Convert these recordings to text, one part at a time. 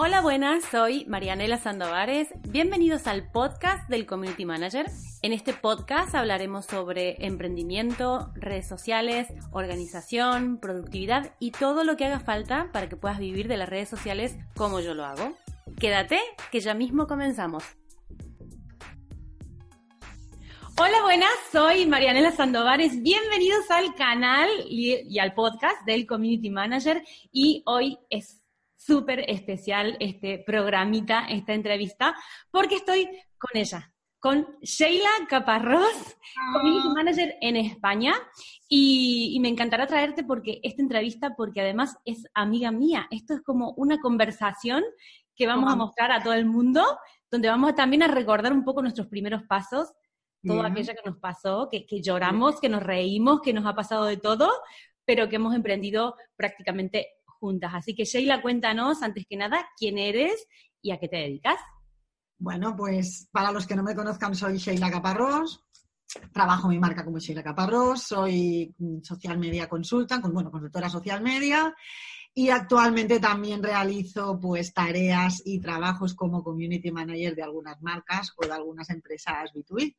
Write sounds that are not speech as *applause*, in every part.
Hola, buenas, soy Marianela Sandovares. Bienvenidos al podcast del Community Manager. En este podcast hablaremos sobre emprendimiento, redes sociales, organización, productividad y todo lo que haga falta para que puedas vivir de las redes sociales como yo lo hago. Quédate, que ya mismo comenzamos. Hola, buenas, soy Marianela Sandovares. Bienvenidos al canal y, al podcast del Community Manager. Y hoy es súper especial este programita, esta entrevista, porque estoy con ella, con Sheila Caparrós, Community Manager en España. Y, y, me encantará traerte porque esta entrevista, porque además es amiga mía. Esto es como una conversación que vamos a mostrar a todo el mundo, donde vamos también a recordar un poco nuestros primeros pasos, todo aquello que nos pasó, que, que lloramos, que nos reímos, que nos ha pasado de todo, pero que hemos emprendido prácticamente juntas. Así que Sheila, cuéntanos antes que nada quién eres y a qué te dedicas. Bueno, pues para los que no me conozcan, soy Sheila Caparrós. Trabajo mi marca como Sheila Caparrós, soy social media consulta, con, bueno, consultora social media y actualmente también realizo pues tareas y trabajos como community manager de algunas marcas o de algunas empresas B2B.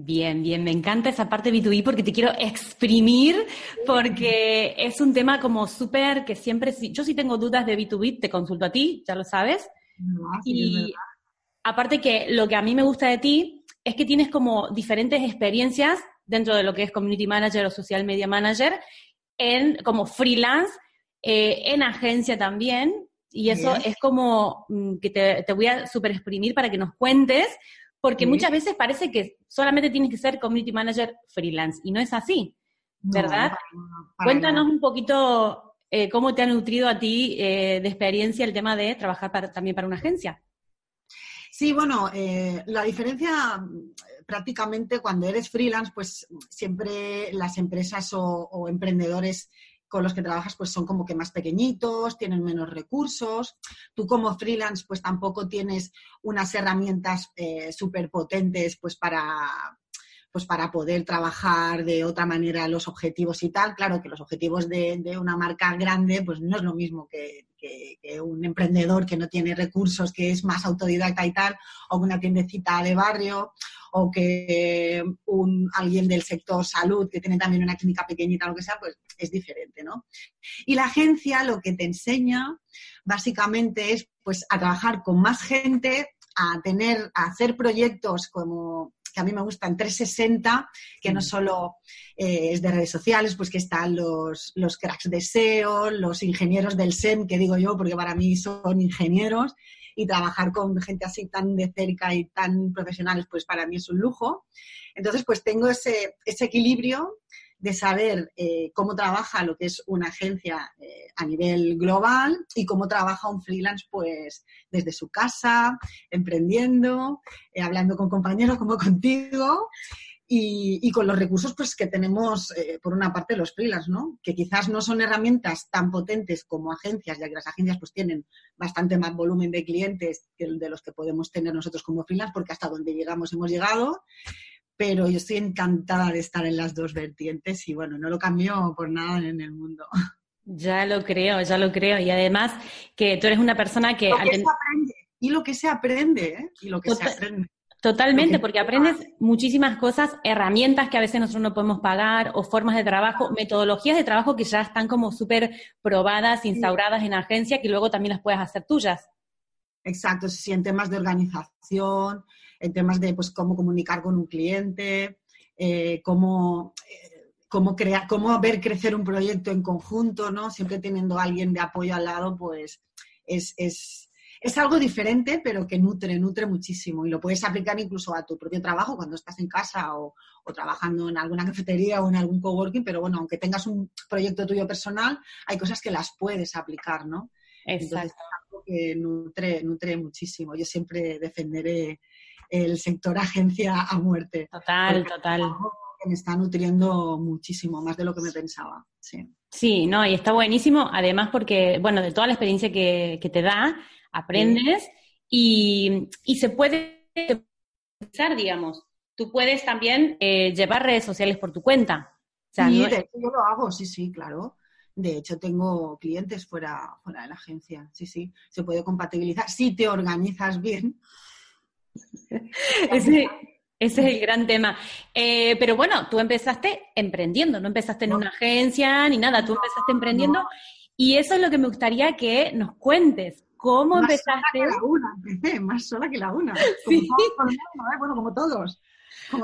Bien, bien, me encanta esa parte B2B porque te quiero exprimir, porque es un tema como súper que siempre, yo sí tengo dudas de B2B, te consulto a ti, ya lo sabes. Y aparte que lo que a mí me gusta de ti es que tienes como diferentes experiencias dentro de lo que es Community Manager o Social Media Manager, en como freelance, eh, en agencia también, y eso es como mm, que te, te voy a súper exprimir para que nos cuentes porque muchas veces parece que solamente tienes que ser community manager freelance y no es así, ¿verdad? Cuéntanos un poquito eh, cómo te ha nutrido a ti eh, de experiencia el tema de trabajar también para una agencia. Sí, bueno, eh, la diferencia prácticamente cuando eres freelance, pues siempre las empresas o emprendedores con los que trabajas pues son como que más pequeñitos, tienen menos recursos. Tú como freelance pues tampoco tienes unas herramientas eh, súper potentes pues para, pues para poder trabajar de otra manera los objetivos y tal. Claro que los objetivos de, una marca grande pues no es lo mismo que, un emprendedor que no tiene recursos, que es más autodidacta y tal, o una tiendecita de barrio, o que un, alguien del sector salud que tiene también una clínica pequeñita o lo que sea, pues es diferente, ¿no? Y la agencia lo que te enseña básicamente es pues a trabajar con más gente, a tener, a hacer proyectos como que a mí me gustan 360, que no mm. solo eh, es de redes sociales, pues que están los, los cracks de SEO, los ingenieros del SEM, que digo yo, porque para mí son ingenieros, y trabajar con gente así tan de cerca y tan profesionales, pues para mí es un lujo. Entonces, pues tengo ese, ese equilibrio de saber eh, cómo trabaja lo que es una agencia eh, a nivel global y cómo trabaja un freelance pues desde su casa, emprendiendo, eh, hablando con compañeros como *laughs* contigo y, con los recursos pues que tenemos por una parte los freelance, ¿no? Que quizás no son herramientas tan potentes como agencias, ya que las agencias pues tienen bastante más volumen de clientes que el de los que podemos tener nosotros como freelance, porque hasta donde llegamos hemos llegado, pero yo estoy encantada de estar en las dos vertientes y bueno, no lo cambio por nada en el mundo. Ya lo creo, ya lo creo. Y además que tú eres una persona que... Lo que se aprende, y lo que se aprende, ¿eh? Y lo que se aprende. Totalmente, porque aprendes muchísimas cosas, herramientas que a veces nosotros no podemos pagar, o formas de trabajo, metodologías de trabajo que ya están como súper probadas, instauradas en agencia, que luego también las puedes hacer tuyas. Exacto, sí, en temas de organización, en temas de pues, cómo comunicar con un cliente, eh, cómo, eh, cómo, crear, cómo ver crecer un proyecto en conjunto, ¿no? Siempre teniendo a alguien de apoyo al lado, pues es, es, es algo diferente, pero que nutre, nutre muchísimo. Y lo puedes aplicar incluso a tu propio trabajo cuando estás en casa o, o, trabajando en alguna cafetería o en algún coworking, pero bueno, aunque tengas un proyecto tuyo personal, hay cosas que las puedes aplicar, ¿no? Exacto. algo que nutre, nutre muchísimo. Yo siempre defenderé el sector agencia a muerte. Total, total. Que me está nutriendo muchísimo, más de lo que me pensaba. Sí. Sí, no, y está buenísimo, además porque, bueno, de toda la experiencia que, te da, aprendes y, se puede usar, digamos. Tú puedes también eh, llevar redes sociales por tu cuenta. sí, de hecho yo lo hago, sí, sí, claro. De hecho, tengo clientes fuera, fuera de la agencia. Sí, sí, se puede compatibilizar. Si te organizas bien. ese, es el gran tema. Eh, pero bueno, tú empezaste emprendiendo, no empezaste en una agencia ni nada, tú empezaste emprendiendo. Y eso es lo que me gustaría que nos cuentes. ¿Cómo más empezaste? Sola que la una, empecé, más sola que la una. *laughs* ¿eh? bueno, como todos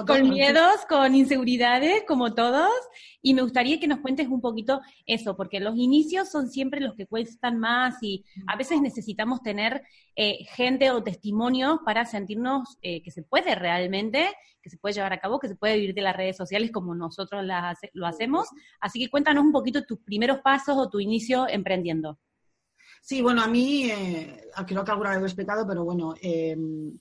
con miedos, con inseguridades, como todos. Y me gustaría que nos cuentes un poquito eso, porque los inicios son siempre los que cuestan más y a veces necesitamos tener eh, gente o testimonios para sentirnos eh, que se puede realmente, que se puede llevar a cabo, que se puede vivir de las redes sociales como nosotros lo hacemos. Así que cuéntanos un poquito tus primeros pasos o tu inicio emprendiendo. Sí, bueno, a mí, eh, creo que alguna vez lo he explicado, pero bueno, em,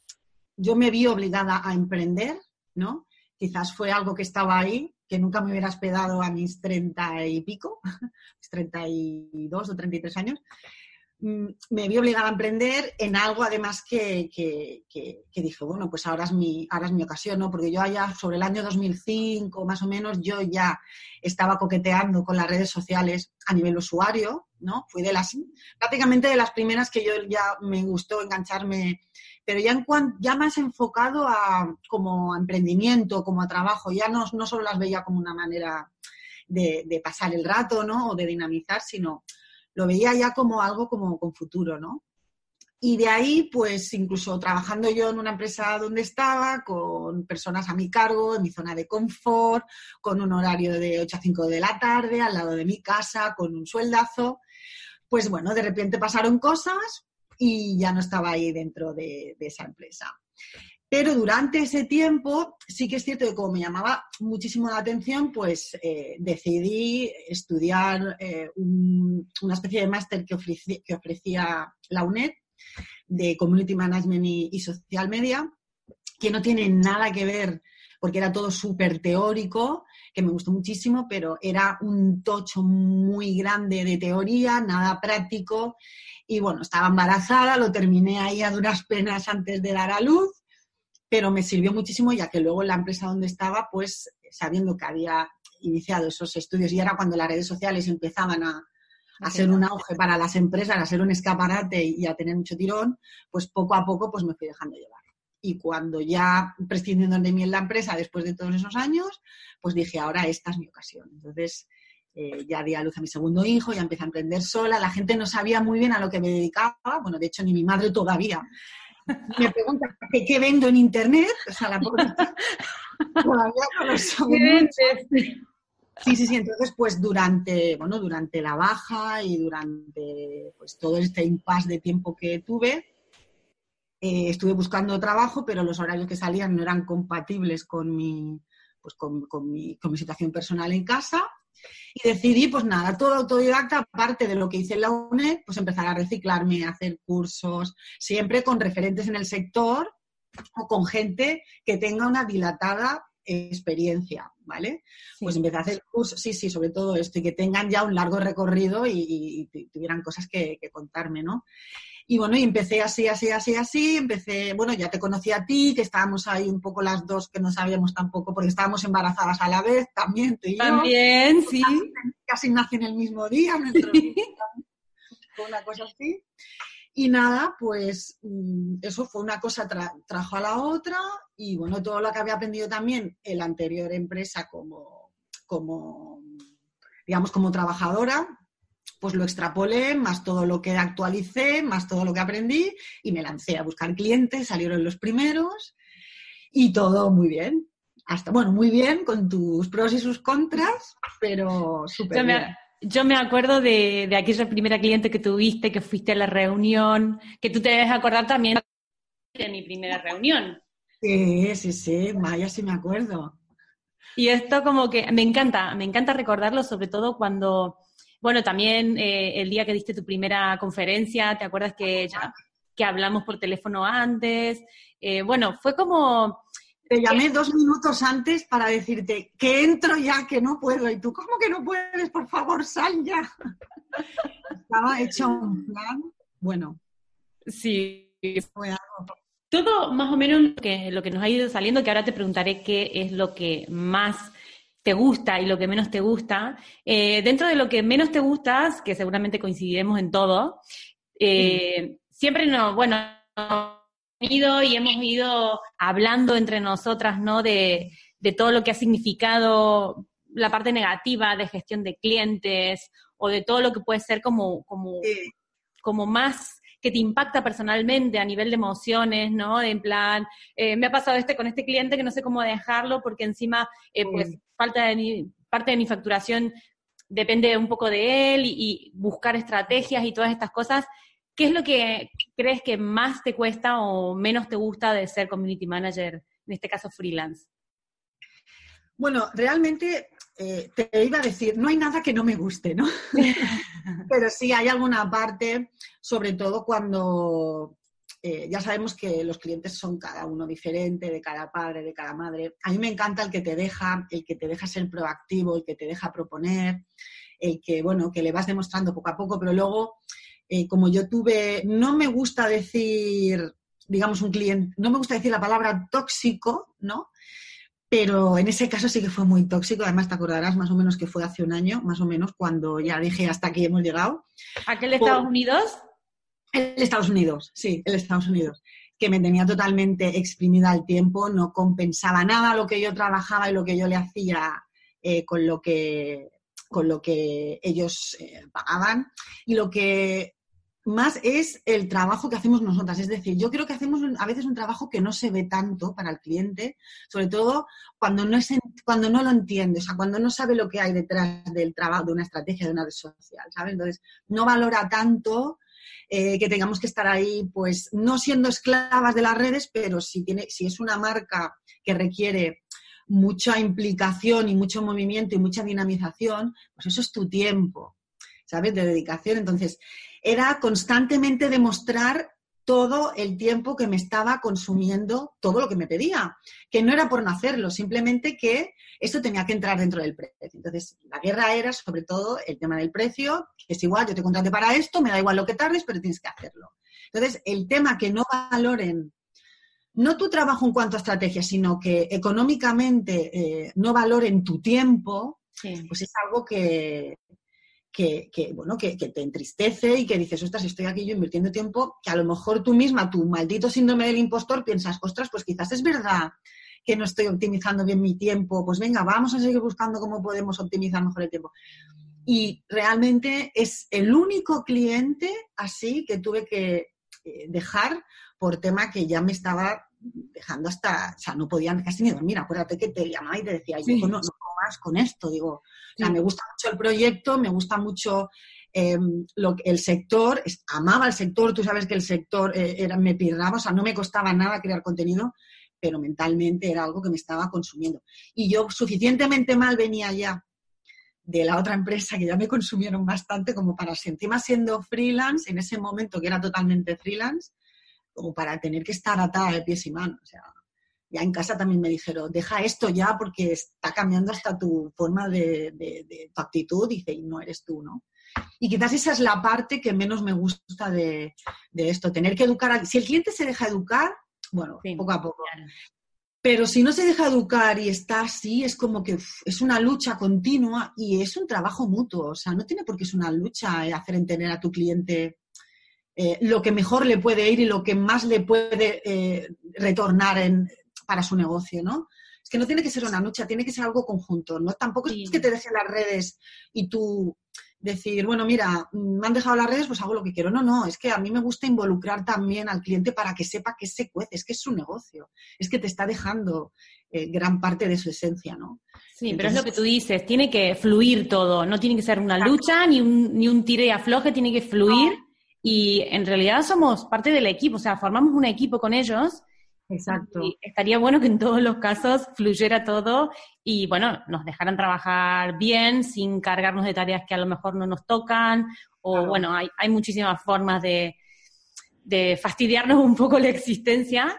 yo me vi obligada a emprender ¿no? Quizás fue algo que estaba ahí, que nunca me hubiera esperado a mis treinta y pico, *laughs* mis treinta y dos o treinta y tres años. Mm, me vi obligada a emprender en algo además que, que, dije, bueno, pues ahora es, mi, ahora es mi ocasión, ¿no? Porque yo allá sobre el año 2005 más o menos yo ya estaba coqueteando con las redes sociales a nivel usuario, ¿no? Fui de las, prácticamente de las primeras que yo ya me gustó engancharme pero ya, en ya más enfocado a como a emprendimiento, como a trabajo, ya no, no solo las veía como una manera de, pasar el rato, ¿no? O de dinamizar, sino lo veía ya como algo como con futuro, ¿no? Y de ahí, pues incluso trabajando yo en una empresa donde estaba, con personas a mi cargo, en mi zona de confort, con un horario de 8 a 5 de la tarde, al lado de mi casa, con un sueldazo, pues bueno, de repente pasaron cosas y ya no estaba ahí dentro de, esa empresa. Pero durante ese tiempo sí que es cierto que como me llamaba muchísimo la atención, pues eh, decidí estudiar eh, una especie de máster que, que, ofrecía la UNED de Community Management y, Social Media, que no tiene nada que ver, porque era todo súper teórico, que me gustó muchísimo, pero era un tocho muy grande de teoría, nada práctico, y bueno, estaba embarazada, lo terminé ahí a duras penas antes de dar a luz, pero me sirvió muchísimo ya que luego la empresa donde estaba, pues sabiendo que había iniciado esos estudios y era cuando las redes sociales empezaban a, a ser un auge para las empresas, a ser un escaparate y a tener mucho tirón, pues poco a poco pues me fui dejando llevar. Y cuando ya prescindiendo de mí en la empresa, después de todos esos años, pues dije, ahora esta es mi ocasión. Entonces, eh, ya di a luz a mi segundo hijo, ya empecé a emprender sola, la gente no sabía muy bien a lo que me dedicaba, bueno, de hecho ni mi madre todavía. *laughs* Me pregunta qué vendo en internet, o sea, la *laughs* todavía no lo Sí, sí, sí. Entonces, pues durante, bueno, durante la baja y durante pues, todo este impasse de tiempo que tuve, eh, estuve buscando trabajo, pero los horarios que salían no eran compatibles con mi, pues, con, mi, con mi situación personal en casa y decidí, pues nada, todo autodidacta, aparte de lo que hice en la UNED, pues empezar a reciclarme, a hacer cursos, siempre con referentes en el sector o con gente que tenga una dilatada experiencia, ¿vale? Pues empecé a hacer cursos, sí, sí, sobre todo esto, y que tengan ya un largo recorrido y, tuvieran cosas que, que contarme, ¿no? Y bueno, y empecé así, así, así, así, empecé, bueno, ya te conocí a ti, que estábamos ahí un poco las dos que no sabíamos tampoco, porque estábamos embarazadas a la vez, también tú y yo. También, sí. Casi, nací en el mismo día, fue una cosa así. Y nada, pues mm, eso fue una cosa, trajo a la otra y bueno, todo lo que había aprendido también en la anterior empresa como, como digamos, como trabajadora, pues lo extrapolé, más todo lo que actualicé, más todo lo que aprendí y me lancé a buscar clientes, salieron los primeros y todo muy bien. Hasta, bueno, muy bien, con tus pros y sus contras, pero súper bien. Yo me acuerdo de, de, aquella primera cliente que tuviste, que fuiste a la reunión, que tú te debes acordar también de mi primera reunión. Sí, sí, sí, vaya, sí me acuerdo. Y esto como que me encanta, me encanta recordarlo, sobre todo cuando bueno, también eh, el día que diste tu primera conferencia, ¿te acuerdas que, ya, que hablamos por teléfono antes? Eh, bueno, fue como... Te llamé dos minutos antes para decirte que entro ya, que no puedo. Y tú, ¿cómo que no puedes? Por favor, sal ya. *laughs* Estaba hecho un plan. Bueno. Sí. Todo más o menos lo que, lo que nos ha ido saliendo, que ahora te preguntaré qué es lo que más te gusta y lo que menos te gusta. Eh, dentro de lo que menos te gusta, que seguramente coincidiremos en todo, eh, siempre no, bueno, ido y hemos ido hablando entre nosotras, ¿no? De, todo lo que ha significado la parte negativa de gestión de clientes o de todo lo que puede ser como, como, como más que te impacta personalmente a nivel de emociones, ¿no? De en plan, eh, me ha pasado este con este cliente que no sé cómo dejarlo porque encima, eh, pues, falta de parte de mi facturación depende un poco de él y, buscar estrategias y todas estas cosas. ¿Qué es lo que crees que más te cuesta o menos te gusta de ser community manager, en este caso freelance? Bueno, realmente eh, te iba a decir, no hay nada que no me guste, ¿no? *laughs* Pero sí hay alguna parte, sobre todo cuando eh, ya sabemos que los clientes son cada uno diferente, de cada padre, de cada madre. A mí me encanta el que te deja, el que te deja ser proactivo, el que te deja proponer, el que, bueno, que le vas demostrando poco a poco, pero luego, eh, como yo tuve, no me gusta decir, digamos, un cliente, no me gusta decir la palabra tóxico, ¿no? Pero en ese caso sí que fue muy tóxico. Además, te acordarás más o menos que fue hace un año, más o menos, cuando ya dije hasta aquí hemos llegado. ¿Aquel Estados Unidos? El Estados Unidos, sí, el Estados Unidos, que me tenía totalmente exprimida al tiempo, no compensaba nada lo que yo trabajaba y lo que yo le hacía eh, con, lo que, con lo que ellos eh, pagaban. Y lo que más es el trabajo que hacemos nosotras. Es decir, yo creo que hacemos a veces un trabajo que no se ve tanto para el cliente, sobre todo cuando no, es cuando no lo entiende, o sea, cuando no sabe lo que hay detrás del trabajo, de una estrategia, de una red social, ¿sabes? Entonces, no valora tanto eh, que tengamos que estar ahí, pues, no siendo esclavas de las redes, pero si, tiene, si es una marca que requiere mucha implicación y mucho movimiento y mucha dinamización, pues eso es tu tiempo, ¿sabes? De dedicación. Entonces, era constantemente demostrar todo el tiempo que me estaba consumiendo todo lo que me pedía, que no era por no hacerlo, simplemente que esto tenía que entrar dentro del precio. Entonces, la guerra era sobre todo el tema del precio, que es igual, yo te contraté para esto, me da igual lo que tardes, pero tienes que hacerlo. Entonces, el tema que no valoren, no tu trabajo en cuanto a estrategia, sino que económicamente eh, no valoren tu tiempo, pues es algo que, que, bueno, que, te entristece y que dices, ostras, estoy aquí yo invirtiendo tiempo, que a lo mejor tú misma, tu maldito síndrome del impostor, piensas, ostras, pues quizás es verdad que no estoy optimizando bien mi tiempo, pues venga, vamos a seguir buscando cómo podemos optimizar mejor el tiempo. Y realmente es el único cliente así que tuve que eh, dejar por tema que ya me estaba dejando hasta, o sea, no podían casi ni dormir. Acuérdate que te llamaba y te decía, yo no, no más con esto, digo, o sea, me gusta mucho el proyecto, me gusta mucho em, lo, el sector, amaba el sector, tú sabes que el sector eh, era, me pirraba, o sea, no me costaba nada crear contenido, pero mentalmente era algo que me estaba consumiendo. Y yo suficientemente mal venía ya de la otra empresa que ya me consumieron bastante como para, encima siendo freelance, en ese momento que era totalmente freelance, como para tener que estar atada de pies y manos. O sea, ya en casa también me dijeron, deja esto ya porque está cambiando hasta tu forma de, tu actitud, dice, y no eres tú, ¿no? Y quizás esa es la parte que menos me gusta de, esto, tener que educar. si el cliente se deja educar, bueno, poco a poco. Pero si no se deja educar y está así, es como que es una lucha continua y es un trabajo mutuo. O sea, no tiene por qué ser una lucha hacer entender a tu cliente eh, lo que mejor le puede ir y lo que más le puede eh, retornar para su negocio, ¿no? Es que no tiene que ser una lucha, tiene que ser algo conjunto, ¿no? Tampoco es que te dejen las redes y tú decir, bueno, mira, me han dejado las redes, pues hago lo que quiero. No, no, es que a mí me gusta involucrar también al cliente para que sepa que se cuece, es que es su negocio, es que te está dejando eh, gran parte de su esencia, ¿no? Sí, pero es lo que tú dices, tiene que fluir todo, no tiene que ser una lucha ni un, ni un tire y afloje, tiene que fluir y en realidad somos parte del equipo, o sea, formamos un equipo con ellos Exacto. Y estaría bueno que en todos los casos fluyera todo y, bueno, nos dejaran trabajar bien, sin cargarnos de tareas que a lo mejor no nos tocan, o, bueno, hay, hay muchísimas formas de, de fastidiarnos un poco la existencia,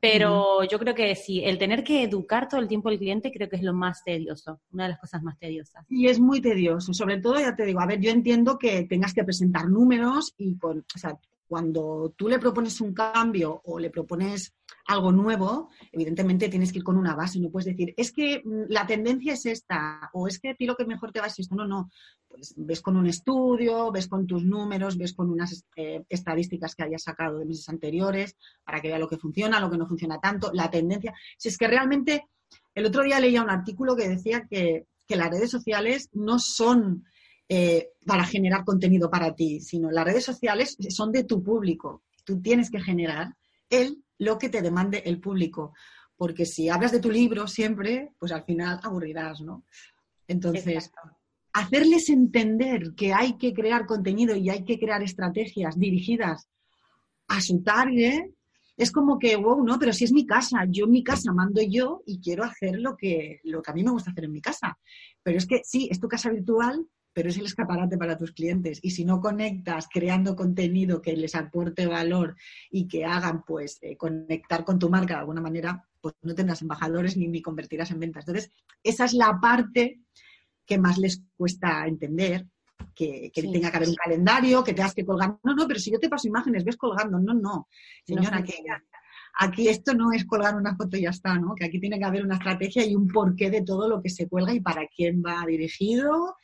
pero yo creo que sí, el tener que educar todo el tiempo al cliente creo que es lo más tedioso, una de las cosas más tediosas. Y es muy tedioso, sobre todo, ya te digo, a ver, yo entiendo que tengas que presentar números y con, o sea, cuando tú le propones un cambio o le propones algo nuevo, evidentemente tienes que ir con una base, no puedes decir, es que mm, la tendencia es esta, o es que a ti lo que mejor te va es esto, no, no, pues ves con un estudio, ves con tus números, ves con unas eh, estadísticas que hayas sacado de meses anteriores para que vea lo que funciona, lo que no funciona tanto, la tendencia. Si es que realmente, el otro día leía un artículo que decía que, que las redes sociales no son eh, para generar contenido para ti, sino las redes sociales son de tu público. Tú tienes que generar el, lo que te demande el público. Porque si hablas de tu libro siempre, pues al final aburrirás, ¿no? Entonces, hacerles entender que hay que crear contenido y hay que crear estrategias dirigidas a su target, es como que, wow, no, pero si es mi casa, yo en mi casa mando yo y quiero hacer lo que, lo que a mí me gusta hacer en mi casa. Pero es que sí, es tu casa virtual, pero es el escaparate para tus clientes. Y si no conectas creando contenido que les aporte valor y que hagan, pues, eh, conectar con tu marca de alguna manera, pues no tendrás embajadores ni, ni convertirás en ventas. Entonces, esa es la parte que más les cuesta entender, que, tenga que haber un calendario, que tengas que colgar. No, no, pero si yo te paso imágenes, ves colgando. No, no. Señora, que aquí esto no es colgar una foto y ya está, ¿no? Que aquí tiene que haber una estrategia y un porqué de todo lo que se cuelga y para quién va dirigido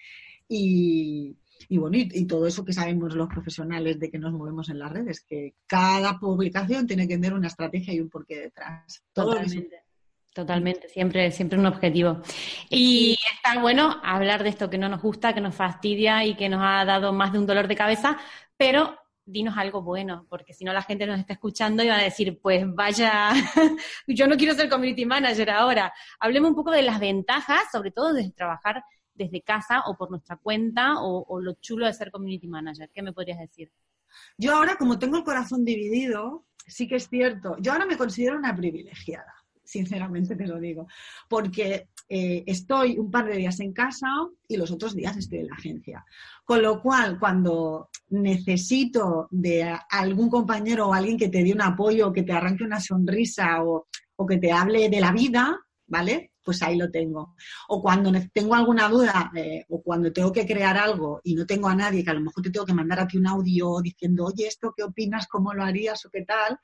y, bueno, y, todo eso que sabemos los profesionales de que nos movemos en las redes, que cada publicación tiene que tener una estrategia y un porqué detrás. Totalmente. Totalmente, siempre, siempre un objetivo. Y está bueno hablar de esto que no nos gusta, que nos fastidia y que nos ha dado más de un dolor de cabeza, pero dinos algo bueno, porque si no la gente nos está escuchando y va a decir, pues vaya, *laughs* yo no quiero ser community manager ahora. Hablemos un poco de las ventajas, sobre todo de trabajar desde casa o por nuestra cuenta o, lo chulo de ser community manager? ¿Qué me podrías decir? Yo ahora, como tengo el corazón dividido, sí que es cierto, yo ahora me considero una privilegiada, sinceramente te lo digo, porque eh, estoy un par de días en casa y los otros días estoy en la agencia. Con lo cual, cuando necesito de algún compañero o alguien que te dé un apoyo, que te arranque una sonrisa o, o que te hable de la vida, ¿vale? Pues ahí lo tengo. O cuando tengo alguna duda o cuando tengo que crear algo y no tengo a nadie, que a lo mejor te tengo que mandar a ti un audio diciendo, oye, esto qué opinas, cómo lo harías o qué tal,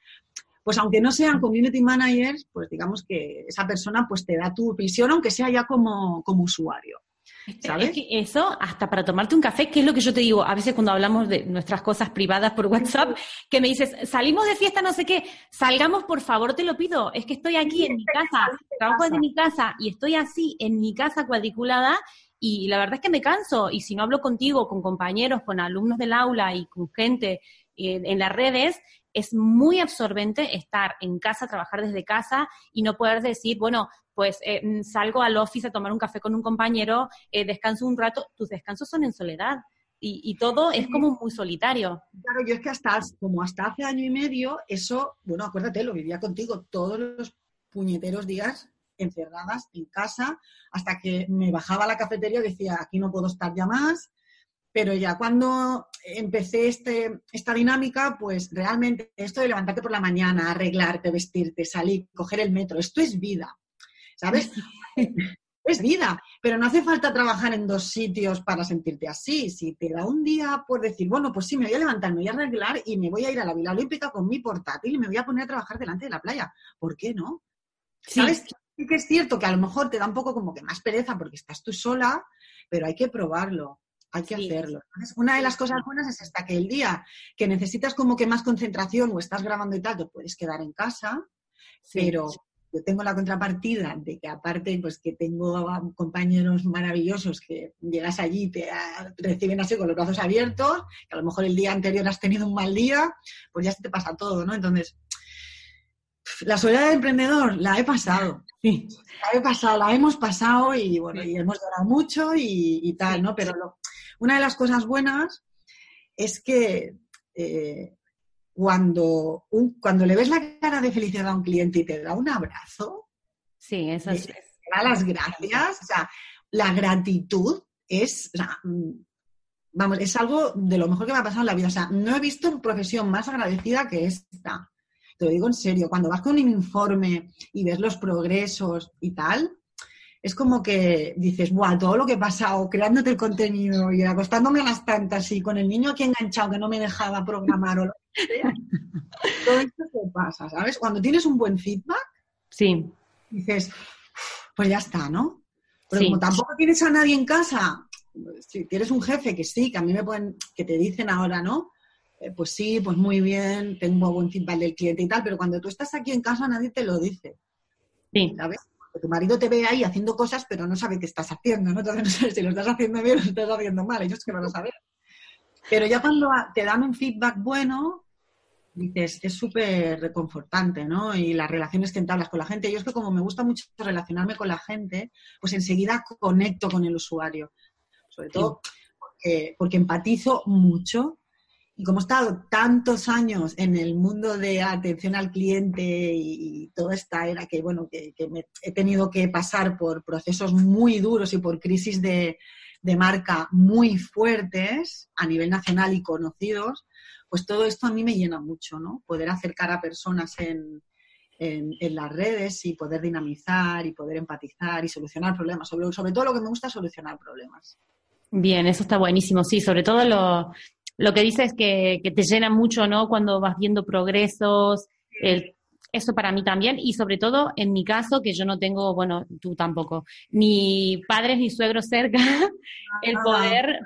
pues aunque no sean community managers, pues digamos que esa persona pues te da tu visión, aunque sea ya como, como usuario. Es que eso, hasta para tomarte un café, que es lo que yo te digo, a veces cuando hablamos de nuestras cosas privadas por WhatsApp, que me dices, salimos de fiesta, no sé qué, salgamos, por favor, te lo pido, es que estoy aquí en mi casa, trabajo desde mi casa y estoy así en mi casa cuadriculada y la verdad es que me canso y si no hablo contigo, con compañeros, con alumnos del aula y con gente en, en las redes, es muy absorbente estar en casa, trabajar desde casa y no poder decir, bueno, pues eh, mm, salgo al office a tomar un café con un compañero, eh, descanso un rato, tus descansos son en soledad. Y, todo es como muy solitario. Claro, yo es que hasta, como hasta hace año y medio, eso, bueno, acuérdate, lo vivía contigo todos los puñeteros días encerradas en casa, hasta que me bajaba a la cafetería y decía, aquí no puedo estar ya más, pero ya cuando empecé este, esta dinámica, pues realmente esto de levantarte por la mañana, arreglarte, vestirte, salir, coger el metro, esto es vida. ¿Sabes? *laughs* es vida, pero no hace falta trabajar en dos sitios para sentirte así. Si te da un día por decir, bueno, pues sí, me voy a levantar, me voy a arreglar y me voy a ir a la Vila Olímpica con mi portátil y me voy a poner a trabajar delante de la playa. ¿Por qué no? ¿Sabes? Sí que es cierto que a lo mejor te da un poco como que más pereza porque estás tú sola, pero hay que probarlo, hay que hacerlo. Una de las cosas buenas es esta, que el día que necesitas como que más concentración o estás grabando y tal, te puedes quedar en casa, pero yo tengo la contrapartida de que aparte, pues que tengo compañeros maravillosos que llegas allí y te reciben así con los brazos abiertos, que a lo mejor el día anterior has tenido un mal día, pues ya se te pasa todo, ¿no? Entonces, la soledad de emprendedor la he pasado, *laughs* la he pasado, la hemos pasado y bueno, y hemos llorado mucho y, tal, ¿no? Pero una de las cosas buenas es que eh, cuando, cuando le ves la cara de felicidad a un cliente y te da un abrazo, sí, eso es. Te da las gracias, o sea, la gratitud es, mm, vamos, es algo de lo mejor que me ha pasado en la vida. O sea, no he visto profesión más agradecida que esta. Te lo digo en serio, cuando vas con un informe y ves los progresos y tal, es como que dices, ¡buah! Todo lo que he pasado creándote el contenido y acostándome a las tantas y con el niño aquí enganchado que no me dejaba programar o lo. *laughs* Todo esto te pasa, ¿sabes? Cuando tienes un buen feedback, sí. dices, pues ya está, ¿no? Pero como tampoco tienes a nadie en casa, si tienes un jefe que sí, que a mí me pueden, que te dicen ahora, ¿no? Eh, pues sí, pues muy bien, tengo buen feedback del cliente y tal, pero cuando tú estás aquí en casa nadie te lo dice. Sí. ¿Sabes? tu marido te ve ahí haciendo cosas, pero no sabe qué estás haciendo, ¿no? Entonces no sabes si lo estás haciendo bien o lo estás haciendo mal, ellos que van a saber. Pero ya cuando te dan un feedback bueno, dices, es súper reconfortante, ¿no? Y las relaciones que entablas con la gente. Yo es que como me gusta mucho relacionarme con la gente, pues enseguida conecto con el usuario. Sobre todo porque, porque empatizo mucho y como he estado tantos años en el mundo de atención al cliente y, toda esta era que, bueno, que, he tenido que pasar por procesos muy duros y por crisis de, marca muy fuertes a nivel nacional y conocidos, pues todo esto a mí me llena mucho, ¿no? Poder acercar a personas en, en, las redes y poder dinamizar y poder empatizar y solucionar problemas. Sobre, sobre todo lo que me gusta es solucionar problemas. Bien, eso está buenísimo, sí, sobre todo lo, lo que dices es que, te llena mucho, ¿no? Cuando vas viendo progresos, eso para mí también, y sobre todo en mi caso, que yo no tengo, bueno, tú tampoco, ni padres ni suegros cerca, *laughs* el poder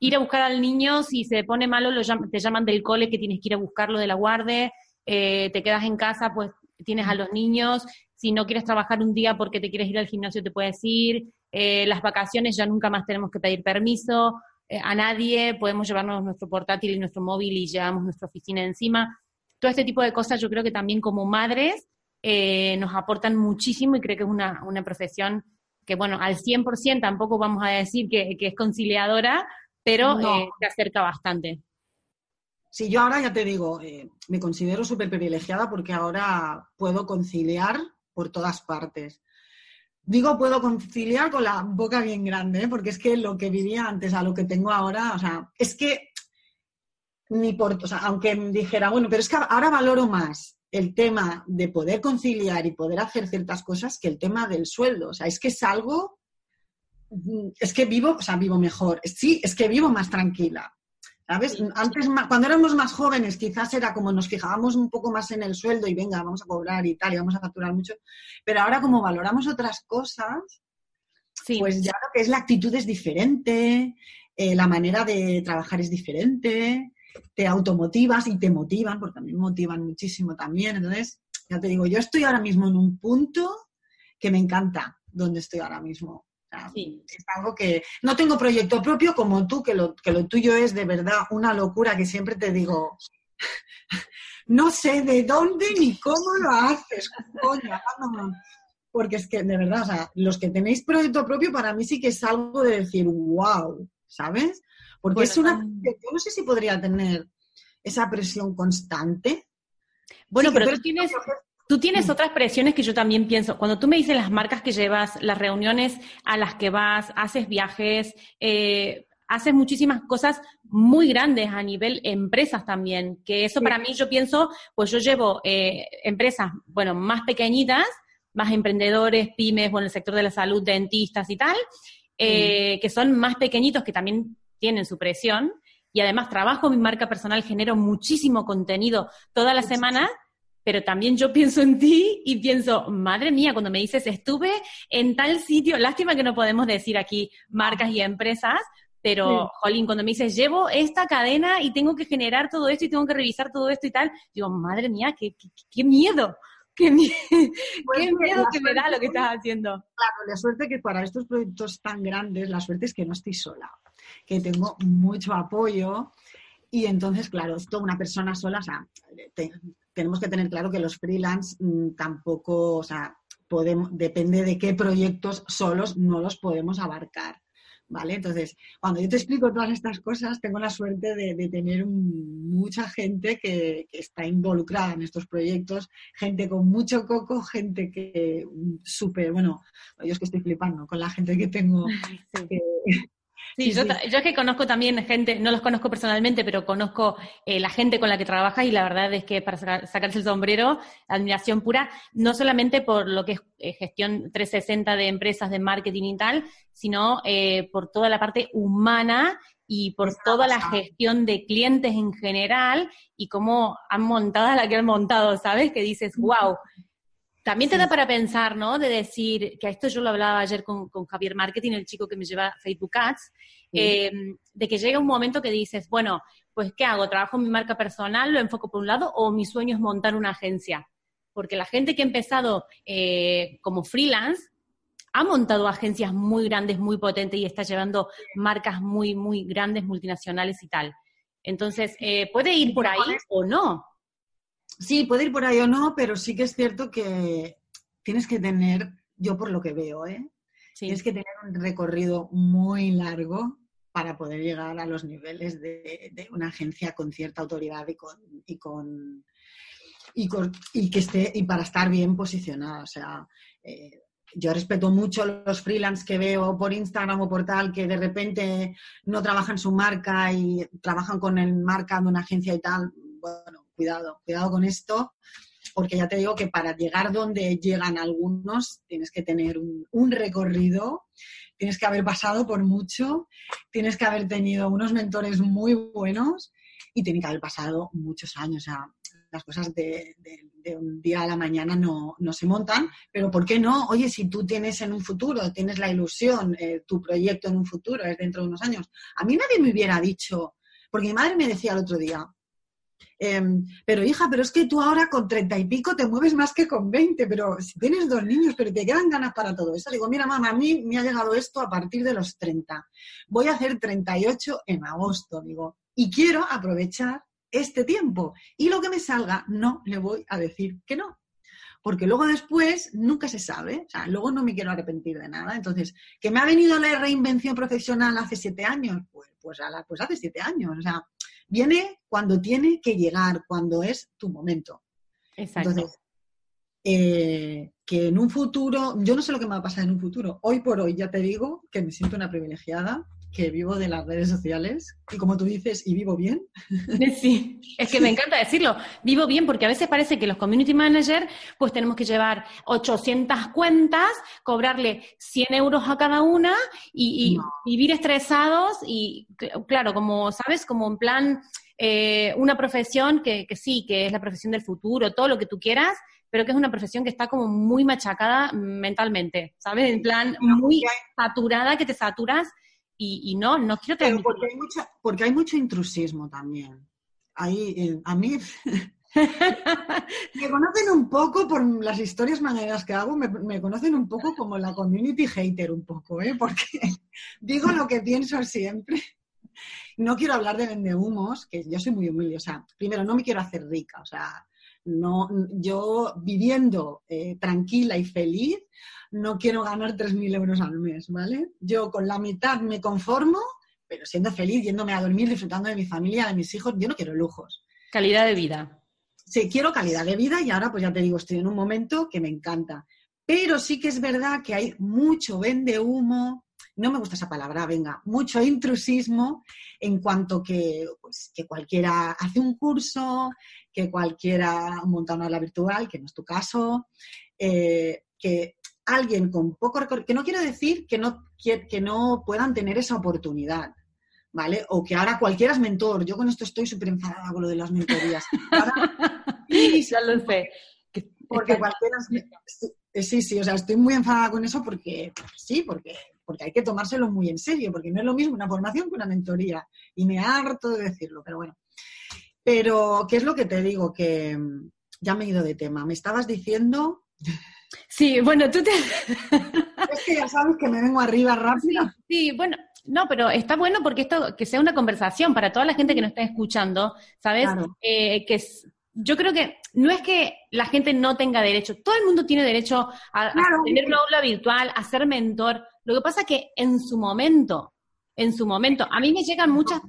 ir a buscar al niño, si se pone malo, lo te llaman del cole que tienes que ir a buscarlo de la guardia, eh, te quedas en casa, pues tienes a los niños, si no quieres trabajar un día porque te quieres ir al gimnasio, te puedes ir, eh, las vacaciones ya nunca más tenemos que pedir permiso, eh, a nadie, podemos llevarnos nuestro portátil y nuestro móvil y llevamos nuestra oficina encima. Todo este tipo de cosas yo creo que también como madres eh, nos aportan muchísimo y creo que es una, profesión que, bueno, al 100% tampoco vamos a decir que, es conciliadora, pero eh, se acerca bastante. Sí, yo ahora ya te digo, me considero súper privilegiada porque ahora puedo conciliar por todas partes. Digo, puedo conciliar con la boca bien grande, ¿eh? porque es que lo que vivía antes a lo que tengo ahora, o sea, es que ni por, o sea, aunque dijera, bueno, pero es que ahora valoro más el tema de poder conciliar y poder hacer ciertas cosas que el tema del sueldo. O sea, es que es algo, es que vivo, o sea, vivo mejor. Sí, es que vivo más tranquila. ¿Sabes? Antes, cuando éramos más jóvenes, quizás era como nos fijábamos un poco más en el sueldo y venga, vamos a cobrar y tal, y vamos a facturar mucho. Pero ahora, como valoramos otras cosas, pues ya lo que es la actitud es diferente, eh, la manera de trabajar es diferente, te automotivas y te motivan, porque a mí me motivan muchísimo también. Entonces, ya te digo, yo estoy ahora mismo en un punto que me encanta donde estoy ahora mismo. Es algo que no tengo proyecto propio como tú, que lo, que lo tuyo es de verdad una locura que siempre te digo, *laughs* no sé de dónde ni cómo lo haces, porque es que de verdad, o sea, los que tenéis proyecto propio para mí sí que es algo de decir, wow, ¿sabes? Porque es una, yo no sé si podría tener esa presión constante. Bueno, pero, tú tienes, Tú tienes otras presiones que yo también pienso. Cuando tú me dices las marcas que llevas, las reuniones a las que vas, haces viajes, eh, haces muchísimas cosas muy grandes a nivel empresas también, que eso para mí yo pienso, pues yo llevo eh, empresas, bueno, más pequeñitas, más emprendedores, pymes, bueno, el sector de la salud, dentistas y tal, eh, que son más pequeñitos, que también tienen su presión, y además trabajo mi marca personal, genero muchísimo contenido toda la semana pero también yo pienso en ti y pienso, madre mía, cuando me dices, estuve en tal sitio, lástima que no podemos decir aquí marcas y empresas, pero, Jolín, cuando me dices, llevo esta cadena y tengo que generar todo esto y tengo que revisar todo esto y tal, digo, madre mía, qué, qué, miedo. Qué, pues miedo, que me da lo que estás haciendo. Claro, la suerte que para estos proyectos tan grandes, la suerte es que no estoy sola, que tengo mucho apoyo y entonces, claro, esto una persona sola, o sea, tenemos que tener claro que los freelance mm, tampoco, o sea, podemos, depende de qué proyectos solos no los podemos abarcar. ¿vale? Entonces, cuando yo te explico todas estas cosas, tengo la suerte de, tener mucha gente que, está involucrada en estos proyectos, gente con mucho coco, gente que súper, bueno, yo es que estoy flipando con la gente que tengo. *laughs* Sí, yo, es que conozco también gente, no los conozco personalmente, pero conozco eh, la gente con la que trabaja y la verdad es que para sacarse el sombrero, admiración pura, no solamente por lo que es eh, gestión 360 de empresas de marketing y tal, sino eh, por toda la parte humana y por toda la gestión de clientes en general y cómo han montado la que han montado, ¿sabes? Que dices, wow, también te da para pensar, ¿no? De decir, que a esto yo lo hablaba ayer con, Javier Marketing, el chico que me lleva Facebook Ads, eh, de que llega un momento que dices, bueno, pues ¿qué hago? ¿Trabajo mi marca personal, lo enfoco por un lado, o mi sueño es montar una agencia? Porque la gente que ha empezado eh, como freelance ha montado agencias muy grandes, muy potentes y está llevando marcas muy, muy grandes, multinacionales y tal. Entonces, eh, ¿puede ir por ahí o no? Sí, puede ir por ahí o no, pero sí que es cierto que tienes que tener, yo por lo que veo, ¿eh? tienes que tener un recorrido muy largo para poder llegar a los niveles de, una agencia con cierta autoridad y con, y con, y que esté y para estar bien posicionada. O sea, eh, yo respeto mucho los freelance que veo por Instagram o por tal, que de repente no trabajan su marca y trabajan con el marca de una agencia y tal. Bueno, cuidado, cuidado con esto, porque ya te digo que para llegar donde llegan algunos tienes que tener un, recorrido, tienes que haber pasado por mucho, tienes que haber tenido unos mentores muy buenos y tienes que haber pasado muchos años. O sea, las cosas de, un día a la mañana no, se montan, pero ¿por qué no? Oye, si tú tienes en un futuro, tienes la ilusión, eh, tu proyecto en un futuro es dentro de unos años. A mí nadie me hubiera dicho, porque mi madre me decía el otro día, Em, pero hija, pero es que tú ahora con treinta y pico te mueves más que con veinte, pero si tienes dos niños, pero te quedan ganas para todo eso. Digo, mira, mamá, a mí me ha llegado esto a partir de los treinta. Voy a hacer treinta y ocho en agosto, digo, y quiero aprovechar este tiempo. Y lo que me salga, no le voy a decir que no. Porque luego después nunca se sabe, o sea, luego no me quiero arrepentir de nada. Entonces, ¿que me ha venido la reinvención profesional hace siete años? Pues, pues, pues hace siete años. O sea, Viene cuando tiene que llegar, cuando es tu momento. Exacto. Entonces, eh, que en un futuro, yo no sé lo que me va a pasar en un futuro. Hoy por hoy ya te digo que me siento una privilegiada que vivo de las redes sociales y como tú dices, y vivo bien. *laughs* Sí, es que me encanta decirlo, vivo bien porque a veces parece que los community managers pues tenemos que llevar 800 cuentas, cobrarle 100 euros a cada una y, vivir estresados y claro, como sabes, como en plan eh, una profesión que, que sí, que es la profesión del futuro, todo lo que tú quieras, pero que es una profesión que está como muy machacada mentalmente, ¿sabes? En plan, muy saturada, que te saturas y, no, no quiero tener... porque hay, porque hay mucho intrusismo también. Ahí, eh, a mí *laughs* me conocen un poco por las historias maneras que hago, me, conocen un poco como la community hater un poco, ¿eh? porque *laughs* digo lo que pienso siempre. No quiero hablar de vendehumos, que yo soy muy humilde, o sea, primero no me quiero hacer rica, o sea, no, yo viviendo eh, tranquila y feliz, no quiero ganar 3.000 euros al mes, ¿vale? Yo con la mitad me conformo, pero siendo feliz, yéndome a dormir, disfrutando de mi familia, de mis hijos, yo no quiero lujos. Calidad de vida. Sí, quiero calidad de vida y ahora pues ya te digo, estoy en un momento que me encanta. Pero sí que es verdad que hay mucho vende humo, no me gusta esa palabra, venga, mucho intrusismo en cuanto que, pues, que cualquiera hace un curso, que cualquiera monta una aula virtual, que no es tu caso, eh, que alguien con poco recorrido, que no quiero decir que no, que, no puedan tener esa oportunidad, ¿vale? O que ahora cualquiera es mentor. Yo con esto estoy súper enfadada con lo de las mentorías. *laughs* ya lo sé. Porque cualquiera es, sí, sí, o sea, estoy muy enfadada con eso porque, sí, porque, porque hay que tomárselo muy en serio, porque no es lo mismo una formación que una mentoría. Y me harto de decirlo, pero bueno. Pero, ¿qué es lo que te digo? Que mm, ya me he ido de tema. Me estabas diciendo Sí, bueno, tú te... *laughs* es que ya sabes que me vengo arriba rápido. Sí, bueno, no, pero está bueno porque esto, que sea una conversación para toda la gente que nos está escuchando, ¿sabes? Eh, que yo creo que no es que la gente no tenga derecho, todo el mundo tiene derecho a, tener una aula virtual, a ser mentor. Lo que pasa es que en su momento, en su momento. A mí me llegan muchas,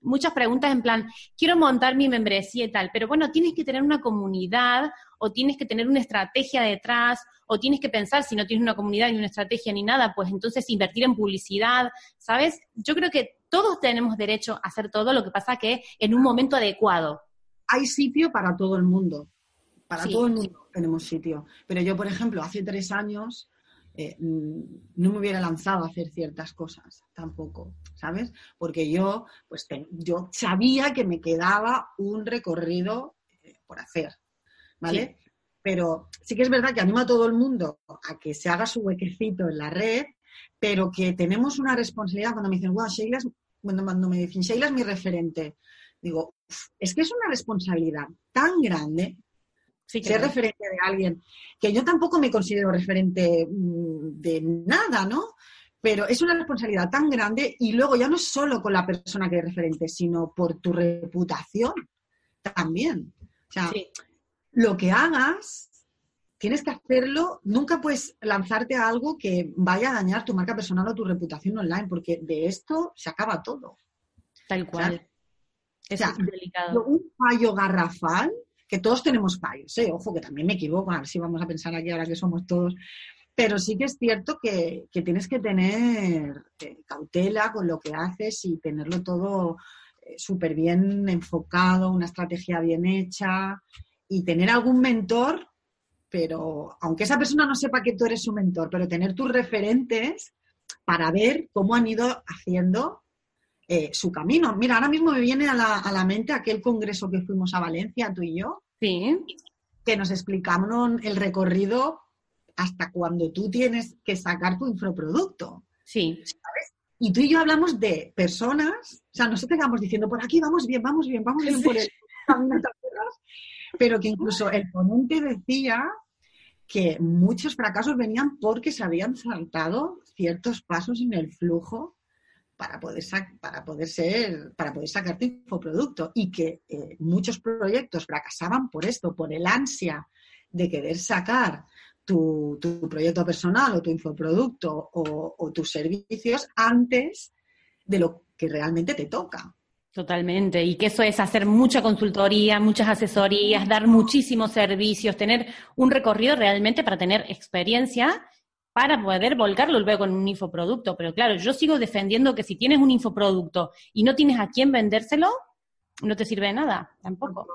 muchas preguntas en plan, quiero montar mi membresía y tal, pero bueno, tienes que tener una comunidad o tienes que tener una estrategia detrás o tienes que pensar, si no tienes una comunidad ni una estrategia ni nada, pues entonces invertir en publicidad, ¿sabes? Yo creo que todos tenemos derecho a hacer todo, lo que pasa que en un momento adecuado. Hay sitio para todo el mundo, para todo el mundo tenemos sitio. Pero yo, por ejemplo, hace tres años eh, mm, no me hubiera lanzado a hacer ciertas cosas tampoco, ¿sabes? Porque yo, pues, yo sabía que me quedaba un recorrido eh, por hacer, ¿vale? Pero sí que es verdad que animo a todo el mundo a que se haga su huequecito en la red, pero que tenemos una responsabilidad cuando me dicen, wow, Sheila es, cuando me dicen, Sheila es mi referente, digo, es que es una responsabilidad tan grande ser referente de alguien, que yo tampoco me considero referente mm, de nada, ¿no? Pero es una responsabilidad tan grande y luego ya no es solo con la persona que es referente, sino por tu reputación también. O sea, lo que hagas, tienes que hacerlo, nunca puedes lanzarte a algo que vaya a dañar tu marca personal o tu reputación online, porque de esto se acaba todo. Tal cual. es delicado. Un fallo garrafal que todos tenemos fallos, ¿eh? ojo, que también me equivoco, a ver si vamos a pensar aquí ahora que somos todos, pero sí que es cierto que, tienes que tener eh, cautela con lo que haces y tenerlo todo eh, súper bien enfocado, una estrategia bien hecha y tener algún mentor, pero aunque esa persona no sepa que tú eres su mentor, pero tener tus referentes para ver cómo han ido haciendo eh, su camino. Mira, ahora mismo me viene a la, mente aquel congreso que fuimos a Valencia, tú y yo, sí. que nos explicaron el recorrido hasta cuando tú tienes que sacar tu infoproducto. Sí. Y tú y yo hablamos de personas, o sea, nosotros estamos diciendo, por aquí vamos bien, vamos bien, vamos bien por el *laughs* pero que incluso el ponente decía que muchos fracasos venían porque se habían saltado ciertos pasos en el flujo para poder, para poder ser, para poder sacar tu infoproducto y que eh, muchos proyectos fracasaban por esto, por el ansia de querer sacar tu, proyecto personal o tu infoproducto o, o tus servicios antes de lo que realmente te toca. Totalmente, y que eso es hacer mucha consultoría, muchas asesorías, dar muchísimos servicios, tener un recorrido realmente para tener experiencia para poder volcarlo luego en un infoproducto. Pero claro, yo sigo defendiendo que si tienes un infoproducto y no tienes a quién vendérselo, no te sirve de nada, tampoco.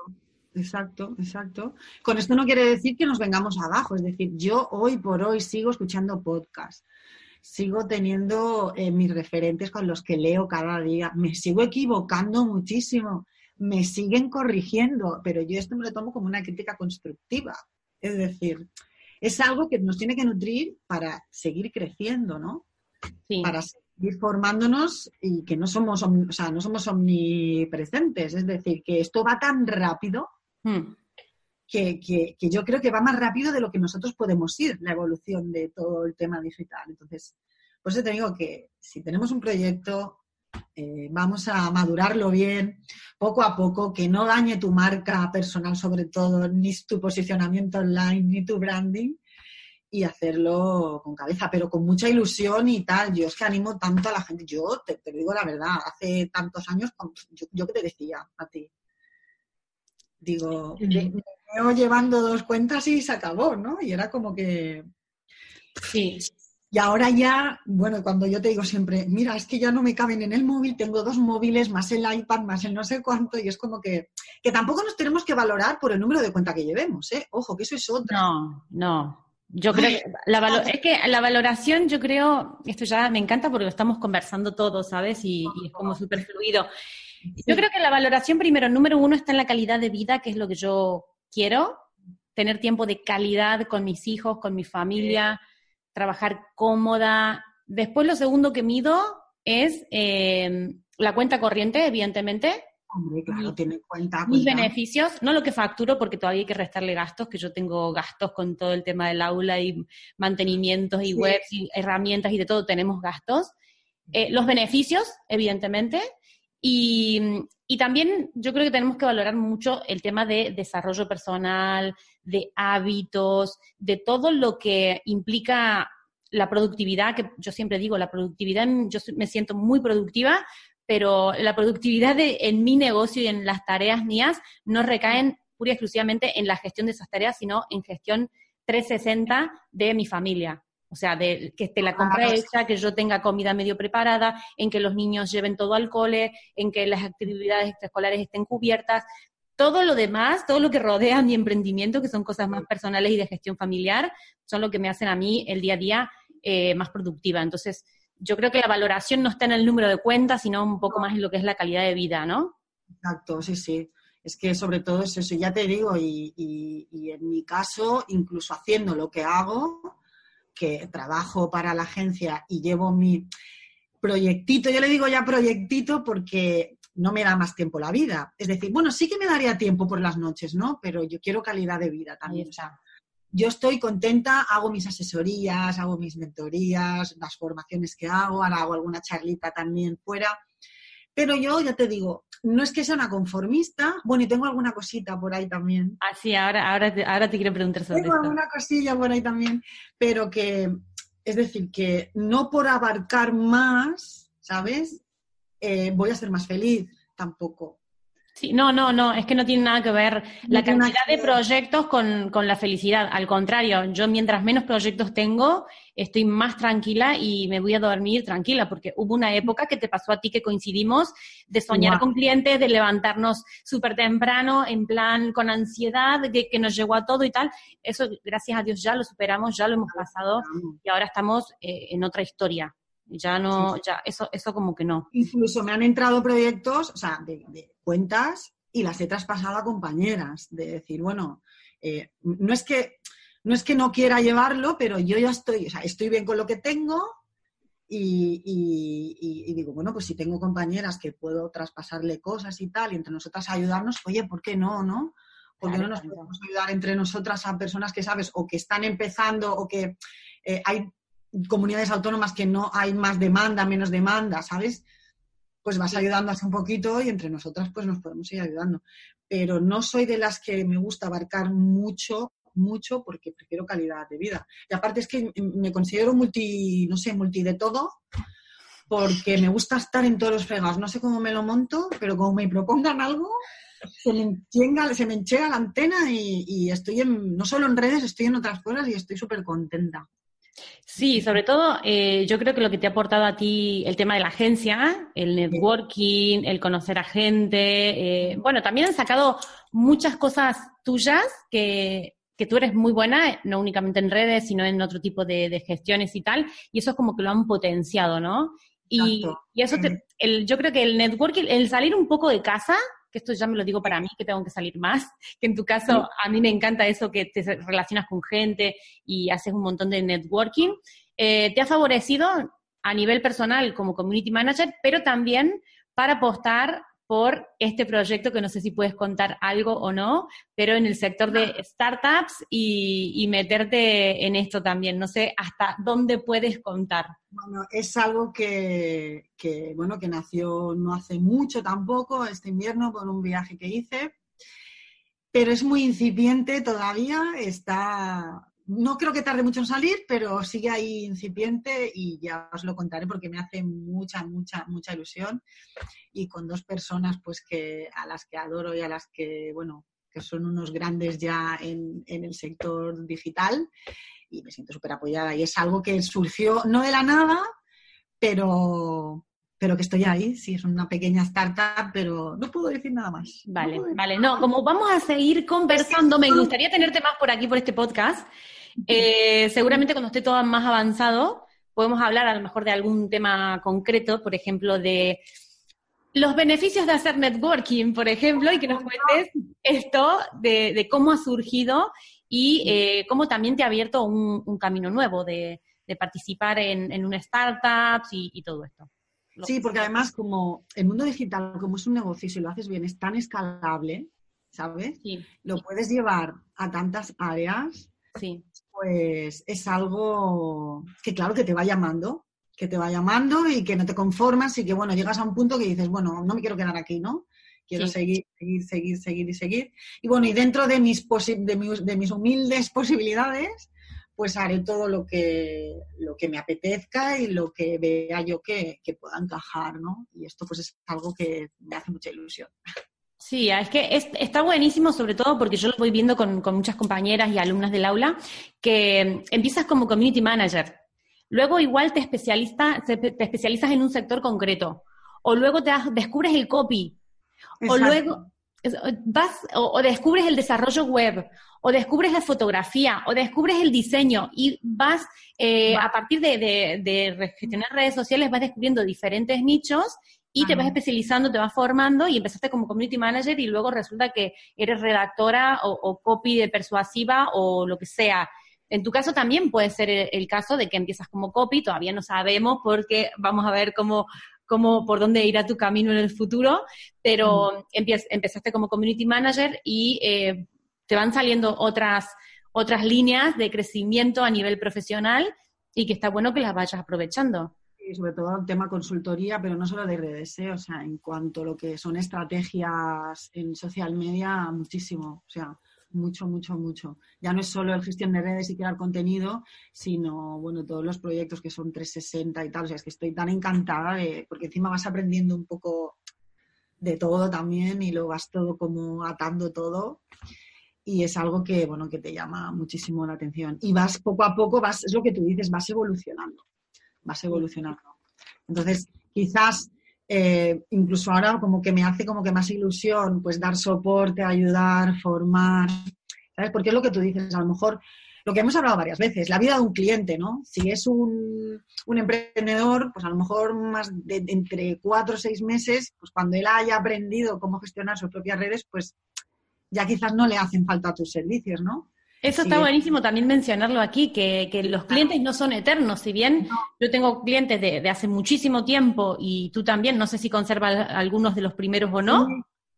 Exacto, exacto. Con esto no quiere decir que nos vengamos abajo, es decir, yo hoy por hoy sigo escuchando podcasts, sigo teniendo eh, mis referentes con los que leo cada día, me sigo equivocando muchísimo, me siguen corrigiendo, pero yo esto me lo tomo como una crítica constructiva. Es decir, es algo que nos tiene que nutrir para seguir creciendo, ¿no? Para seguir formándonos y que no somos, o sea, no somos omnipresentes. Es decir, que esto va tan rápido hmm. que, que, yo creo que va más rápido de lo que nosotros podemos ir, la evolución de todo el tema digital. Entonces, por eso te digo que si tenemos un proyecto, eh, vamos a madurarlo bien, poco a poco, que no dañe tu marca personal sobre todo, ni tu posicionamiento online, ni tu branding, y hacerlo con cabeza, pero con mucha ilusión y tal. Yo es que animo tanto a la gente. Yo te, digo la verdad, hace tantos años, yo, yo que te decía a ti, digo, me, veo llevando dos cuentas y se acabó, ¿no? Y era como que... Sí. Y ahora ya, bueno, cuando yo te digo siempre, mira, es que ya no me caben en el móvil, tengo dos móviles, más el iPad, más el no sé cuánto, y es como que, que tampoco nos tenemos que valorar por el número de cuenta que llevemos, ¿eh? Ojo, que eso es otra. No, no. Yo creo que la es que la valoración, yo creo, esto ya me encanta porque lo estamos conversando todos, ¿sabes? Y, y es como súper fluido. Yo creo que la valoración, primero, número uno, está en la calidad de vida, que es lo que yo quiero, tener tiempo de calidad con mis hijos, con mi familia trabajar cómoda. Después lo segundo que mido es eh, la cuenta corriente, evidentemente. Hombre, claro, tiene cuenta, Mis beneficios, no lo que facturo, porque todavía hay que restarle gastos, que yo tengo gastos con todo el tema del aula y mantenimientos y webs y herramientas y de todo, tenemos gastos. Eh, los beneficios, evidentemente. Y, y, también yo creo que tenemos que valorar mucho el tema de desarrollo personal, de hábitos, de todo lo que implica la productividad, que yo siempre digo, la productividad, yo me siento muy productiva, pero la productividad de, en mi negocio y en las tareas mías no recaen pura y exclusivamente en la gestión de esas tareas, sino en gestión 360 de mi familia. O sea, de que esté la compra hecha, que yo tenga comida medio preparada, en que los niños lleven todo al cole, en que las actividades extraescolares estén cubiertas. Todo lo demás, todo lo que rodea mi emprendimiento, que son cosas más personales y de gestión familiar, son lo que me hacen a mí el día a día eh, más productiva. Entonces, yo creo que la valoración no está en el número de cuentas, sino un poco más en lo que es la calidad de vida, ¿no? Exacto, sí, sí. Es que sobre todo es eso, ya te digo, y, y en mi caso, incluso haciendo lo que hago, que trabajo para la agencia y llevo mi proyectito, yo le digo ya proyectito porque no me da más tiempo la vida. Es decir, bueno, sí que me daría tiempo por las noches, ¿no? Pero yo quiero calidad de vida también. O sea, yo estoy contenta, hago mis asesorías, hago mis mentorías, las formaciones que hago, ahora hago alguna charlita también fuera. Pero yo ya te digo, no es que sea una conformista, bueno, y tengo alguna cosita por ahí también. Ah, sí, ahora, ahora, te, ahora te quiero preguntar sobre Tengo alguna cosilla por ahí también, pero que, es decir, que no por abarcar más, ¿sabes? Eh, voy a ser más feliz tampoco. Sí, no, no, no, es que no tiene nada que ver la cantidad de proyectos con, con, la felicidad. Al contrario, yo mientras menos proyectos tengo, estoy más tranquila y me voy a dormir tranquila, porque hubo una época que te pasó a ti que coincidimos de soñar con clientes, de levantarnos súper temprano, en plan con ansiedad, que, que, nos llegó a todo y tal. Eso, gracias a Dios, ya lo superamos, ya lo hemos pasado y ahora estamos eh, en otra historia. Ya no, ya, eso, eso como que no. Incluso me han entrado proyectos, o sea, de, cuentas y las he traspasado a compañeras, de decir, bueno, eh, no es que no es que no quiera llevarlo, pero yo ya estoy, o sea, estoy bien con lo que tengo y, y, digo, bueno, pues si tengo compañeras que puedo traspasarle cosas y tal, y entre nosotras ayudarnos, oye, ¿por qué no, no? ¿Por qué no nos podemos ayudar entre nosotras a personas que sabes o que están empezando o que eh, hay comunidades autónomas que no hay más demanda, menos demanda, ¿sabes? Pues vas ayudando así un poquito y entre nosotras pues nos podemos ir ayudando. Pero no soy de las que me gusta abarcar mucho, mucho porque prefiero calidad de vida. Y aparte es que me considero multi, no sé, multi de todo, porque me gusta estar en todos los fregados. No sé cómo me lo monto, pero como me propongan algo, se me, se me enchega la antena y, y, estoy en, no solo en redes, estoy en otras cosas y estoy súper contenta. Sí, sobre todo eh, yo creo que lo que te ha aportado a ti el tema de la agencia, el networking, el conocer a gente, eh, bueno, también han sacado muchas cosas tuyas que, que tú eres muy buena, no únicamente en redes, sino en otro tipo de, gestiones y tal, y eso es como que lo han potenciado, ¿no? Y, y eso, te, el, yo creo que el networking, el salir un poco de casa, que esto ya me lo digo para mí, que tengo que salir más, *laughs* que en tu caso a mí me encanta eso que te relacionas con gente y haces un montón de networking, eh, te ha favorecido a nivel personal como community manager, pero también para apostar por este proyecto que no sé si puedes contar algo o no, pero en el sector de startups y, meterte en esto también. No sé hasta dónde puedes contar. Bueno, es algo que, bueno, que nació no hace mucho tampoco, este invierno, por un viaje que hice, pero es muy incipiente todavía, está... No creo que tarde mucho en salir, pero sigue ahí incipiente y ya os lo contaré porque me hace mucha, mucha, mucha ilusión. Y con dos personas pues que a las que adoro y a las que, bueno, que son unos grandes ya en, en el sector digital y me siento súper apoyada. Y es algo que surgió no de la nada, pero, pero que estoy ahí, sí, es una pequeña startup, pero no puedo decir nada más. Vale, vale, no, como vamos a seguir conversando, me gustaría tenerte más por aquí, por este podcast. Eh, seguramente cuando esté todo más avanzado, podemos hablar a lo mejor de algún tema concreto, por ejemplo, de los beneficios de hacer networking, por ejemplo, y que nos cuentes esto de, cómo ha surgido y eh, cómo también te ha abierto un, camino nuevo de, participar en, en una startup y, todo esto. Sí, porque además como el mundo digital, como es un negocio y si lo haces bien, es tan escalable, ¿sabes? Sí. Lo puedes llevar a tantas áreas. Sí. Pues es algo que claro que te va llamando que te va llamando y que no te conformas y que, bueno, llegas a un punto que dices, bueno, no me quiero quedar aquí, ¿no? Quiero seguir, seguir, seguir, seguir y seguir. Y bueno, y dentro de mis, de mis, de mis humildes posibilidades, pues haré todo lo que, lo que me apetezca y lo que vea yo que, pueda encajar, ¿no? Y esto pues es algo que me hace mucha ilusión. Sí, es que está buenísimo, sobre todo porque yo lo voy viendo con, muchas compañeras y alumnas del aula, que empiezas como community manager, luego igual te, especialista, te especializas en un sector concreto, o luego te descubres el copy, o luego vas o, descubres el desarrollo web, o descubres la fotografía, o descubres el diseño, y vas, eh, a partir de, de, gestionar redes sociales, vas descubriendo diferentes nichos y te vas especializando, te vas formando y empezaste como community manager y luego resulta que eres redactora o, copy de persuasiva o lo que sea. En tu caso también puede ser el, caso de que empiezas como copy, todavía no sabemos porque vamos a ver cómo, cómo por dónde irá tu camino en el futuro, pero empezaste como community manager y eh, te van saliendo otras, otras líneas de crecimiento a nivel profesional y que está bueno que las vayas aprovechando. Y sobre todo el tema consultoría, pero no solo de redes, ¿eh? o sea, en cuanto a lo que son estrategias en social media, muchísimo, o sea, mucho, mucho, mucho. Ya no es solo el gestión de redes y crear contenido, sino, bueno, todos los proyectos que son 360 y tal, o sea, es que estoy tan encantada de, porque encima vas aprendiendo un poco de todo también y lo vas todo como atando todo y es algo que, bueno, que te llama muchísimo la atención. Y vas poco a poco, vas, es lo que tú dices, vas evolucionando, vas evolucionando. Entonces, quizás eh, incluso ahora como que me hace como que más ilusión, pues dar soporte, ayudar, formar, ¿sabes? Porque es lo que tú dices, a lo mejor lo que hemos hablado varias veces, la vida de un cliente, ¿no? Si es un, un emprendedor, pues a lo mejor más de, de, entre cuatro o seis meses, pues cuando él haya aprendido cómo gestionar sus propias redes, pues ya quizás no le hacen falta tus servicios, ¿no? Eso está buenísimo también mencionarlo aquí, que, los clientes no son eternos. Si bien yo tengo clientes de, hace muchísimo tiempo y tú también, no sé si conservas algunos de los primeros o no.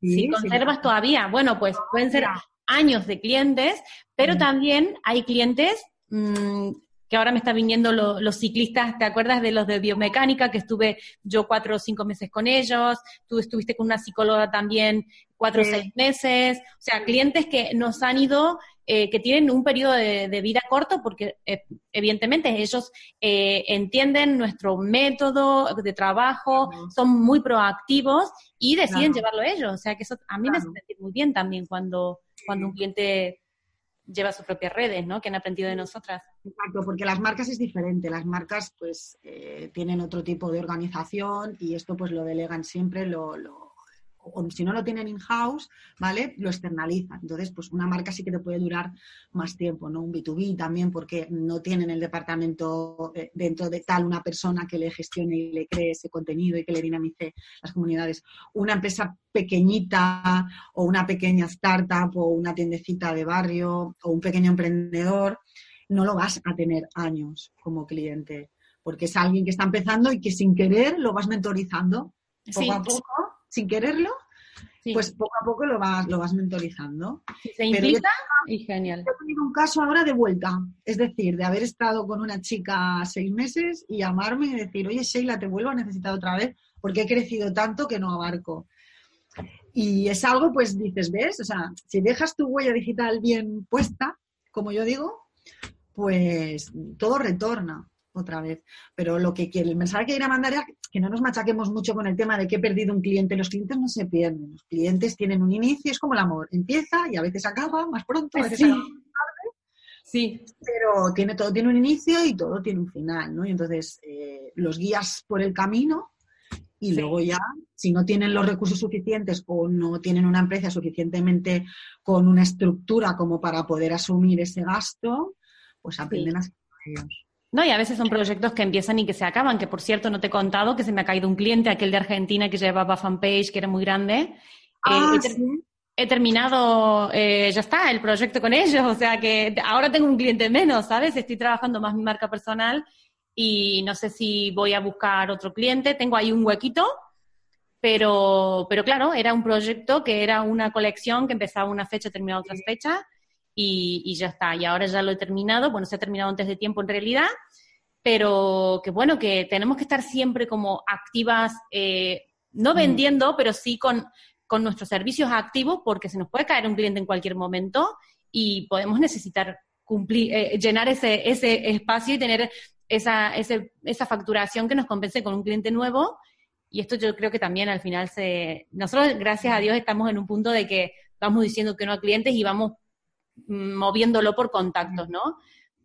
si conservas todavía, bueno, pues pueden ser años de clientes, pero también hay clientes mm, que ahora me están viniendo los ciclistas, ¿te acuerdas de los de biomecánica? Que estuve yo cuatro o cinco meses con ellos, tú estuviste con una psicóloga también cuatro o seis meses, o sea, clientes que nos han ido, eh, que tienen un periodo de, vida corto porque eh, evidentemente ellos eh, entienden nuestro método de trabajo, son muy proactivos y deciden llevarlo ellos, o sea, que eso a mí me hace sentir muy bien también cuando, cuando un cliente lleva sus propias redes, ¿no? Que han aprendido de nosotras. Exacto, porque las marcas es diferente. Las marcas, pues, eh, tienen otro tipo de organización y esto, pues, lo delegan siempre, lo, lo o si no lo tienen in-house, ¿vale? Lo externalizan. Entonces, pues una marca sí que te puede durar más tiempo, ¿no? Un B2B también, porque no tienen el departamento eh, dentro de tal una persona que le gestione y le cree ese contenido y que le dinamice las comunidades. Una empresa pequeñita o una pequeña startup o una tiendecita de barrio o un pequeño emprendedor, no lo vas a tener años como cliente, porque es alguien que está empezando y que sin querer lo vas mentorizando poco a poco sin quererlo, pues poco a poco lo vas, lo vas mentorizando. se implica y genial. He tenido un caso ahora de vuelta, es decir, de haber estado con una chica seis meses y llamarme y decir, oye Sheila, te vuelvo a necesitar otra vez porque he crecido tanto que no abarco. Y es algo, pues dices, ¿ves? O sea, si dejas tu huella digital bien puesta, como yo digo, pues todo retorna otra vez. Pero lo que quiere, el mensaje que quiere mandar es que no nos machaquemos mucho con el tema de que he perdido un cliente. Los clientes no se pierden. Los clientes tienen un inicio, es como el amor. Empieza y a veces acaba más pronto, a veces acaba más tarde. Sí. Pero tiene, todo tiene un inicio y todo tiene un final, ¿no? Y entonces eh, los guías por el camino y luego ya, si no tienen los recursos suficientes o no tienen una empresa suficientemente con una estructura como para poder asumir ese gasto, pues aprenden a ser ellos. No, y a veces son proyectos que empiezan y que se acaban, que por cierto no te he contado que se me ha caído un cliente, aquel de Argentina que llevaba fanpage, que era muy grande. Ah, eh, he, terminado, eh, ya está, el proyecto con ellos, o sea que ahora tengo un cliente menos, ¿sabes? Estoy trabajando más mi marca personal y no sé si voy a buscar otro cliente, tengo ahí un huequito, pero, pero claro, era un proyecto que era una colección que empezaba una fecha, terminaba otras fechas y, ya está. Y ahora ya lo he terminado, bueno, se ha terminado antes de tiempo en realidad, pero que bueno, que tenemos que estar siempre como activas, eh, no mm. vendiendo, pero sí con, con nuestros servicios activos, porque se nos puede caer un cliente en cualquier momento y podemos necesitar cumplir, eh, llenar ese, ese espacio y tener esa, ese, esa facturación que nos compense con un cliente nuevo. Y esto yo creo que también al final se... Nosotros, gracias a Dios, estamos en un punto de que vamos diciendo que no a clientes y vamos mm, moviéndolo por contactos, ¿no?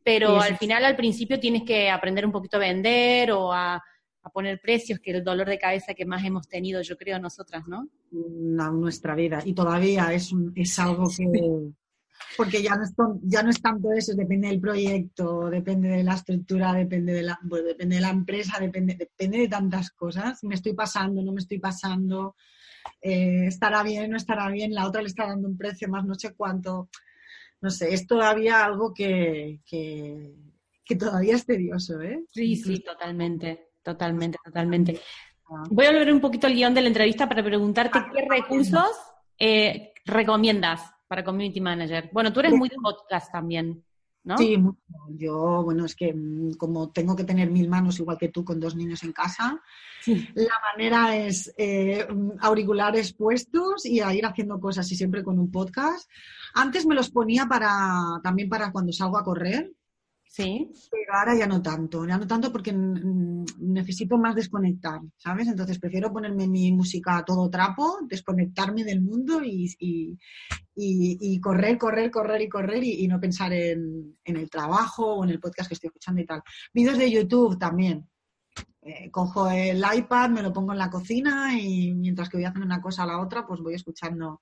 Pero al final, al principio, tienes que aprender un poquito a vender o a, poner precios, que es el dolor de cabeza que más hemos tenido, yo creo, nosotras, ¿no? En nuestra vida. Y todavía es, es algo que, porque ya no, es, ya no es tanto eso, depende del proyecto, depende de la estructura, depende de la, depende de la empresa, depende, depende de tantas cosas. Me estoy pasando, no me estoy pasando, eh, estará bien, no estará bien, la otra le está dando un precio más, no sé cuánto. No sé, es todavía algo que, que, todavía es tedioso, ¿eh? Sí, sí, totalmente, totalmente, totalmente. Ah. Voy a volver un poquito al guion de la entrevista para preguntarte ah, qué recursos eh, recomiendas para Community Manager. Bueno, tú eres muy de podcast también, ¿no? Sí, yo, bueno, es que mm, como tengo que tener mil manos igual que tú con dos niños en casa, la manera es eh, auriculares puestos y a ir haciendo cosas y siempre con un podcast. Antes me los ponía para también para cuando salgo a correr, Sí. Pero ahora ya no tanto, ya no tanto porque necesito más desconectar, ¿sabes? Entonces prefiero ponerme mi música a todo trapo, desconectarme del mundo y, y, correr, correr, correr y correr y, no pensar en, el trabajo o en el podcast que estoy escuchando y tal. Vídeos de YouTube también. Eh, cojo el iPad, me lo pongo en la cocina y mientras que voy haciendo una cosa a la otra, pues voy escuchando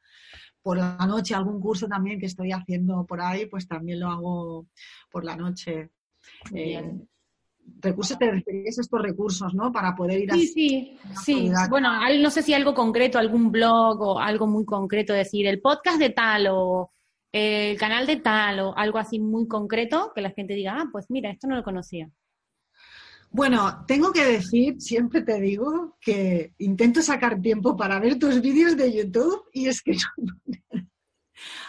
por la noche algún curso también que estoy haciendo por ahí, pues también lo hago por la noche. Eh, recursos, te referías a estos recursos, ¿no? Para poder ir a... Sí, sí, sí. Bueno, no sé si algo concreto, algún blog o algo muy concreto, decir el podcast de tal o el canal de tal o algo así muy concreto que la gente diga, ah, pues mira, esto no lo conocía. Bueno, tengo que decir, siempre te digo, que intento sacar tiempo para ver tus vídeos de YouTube y es que *laughs*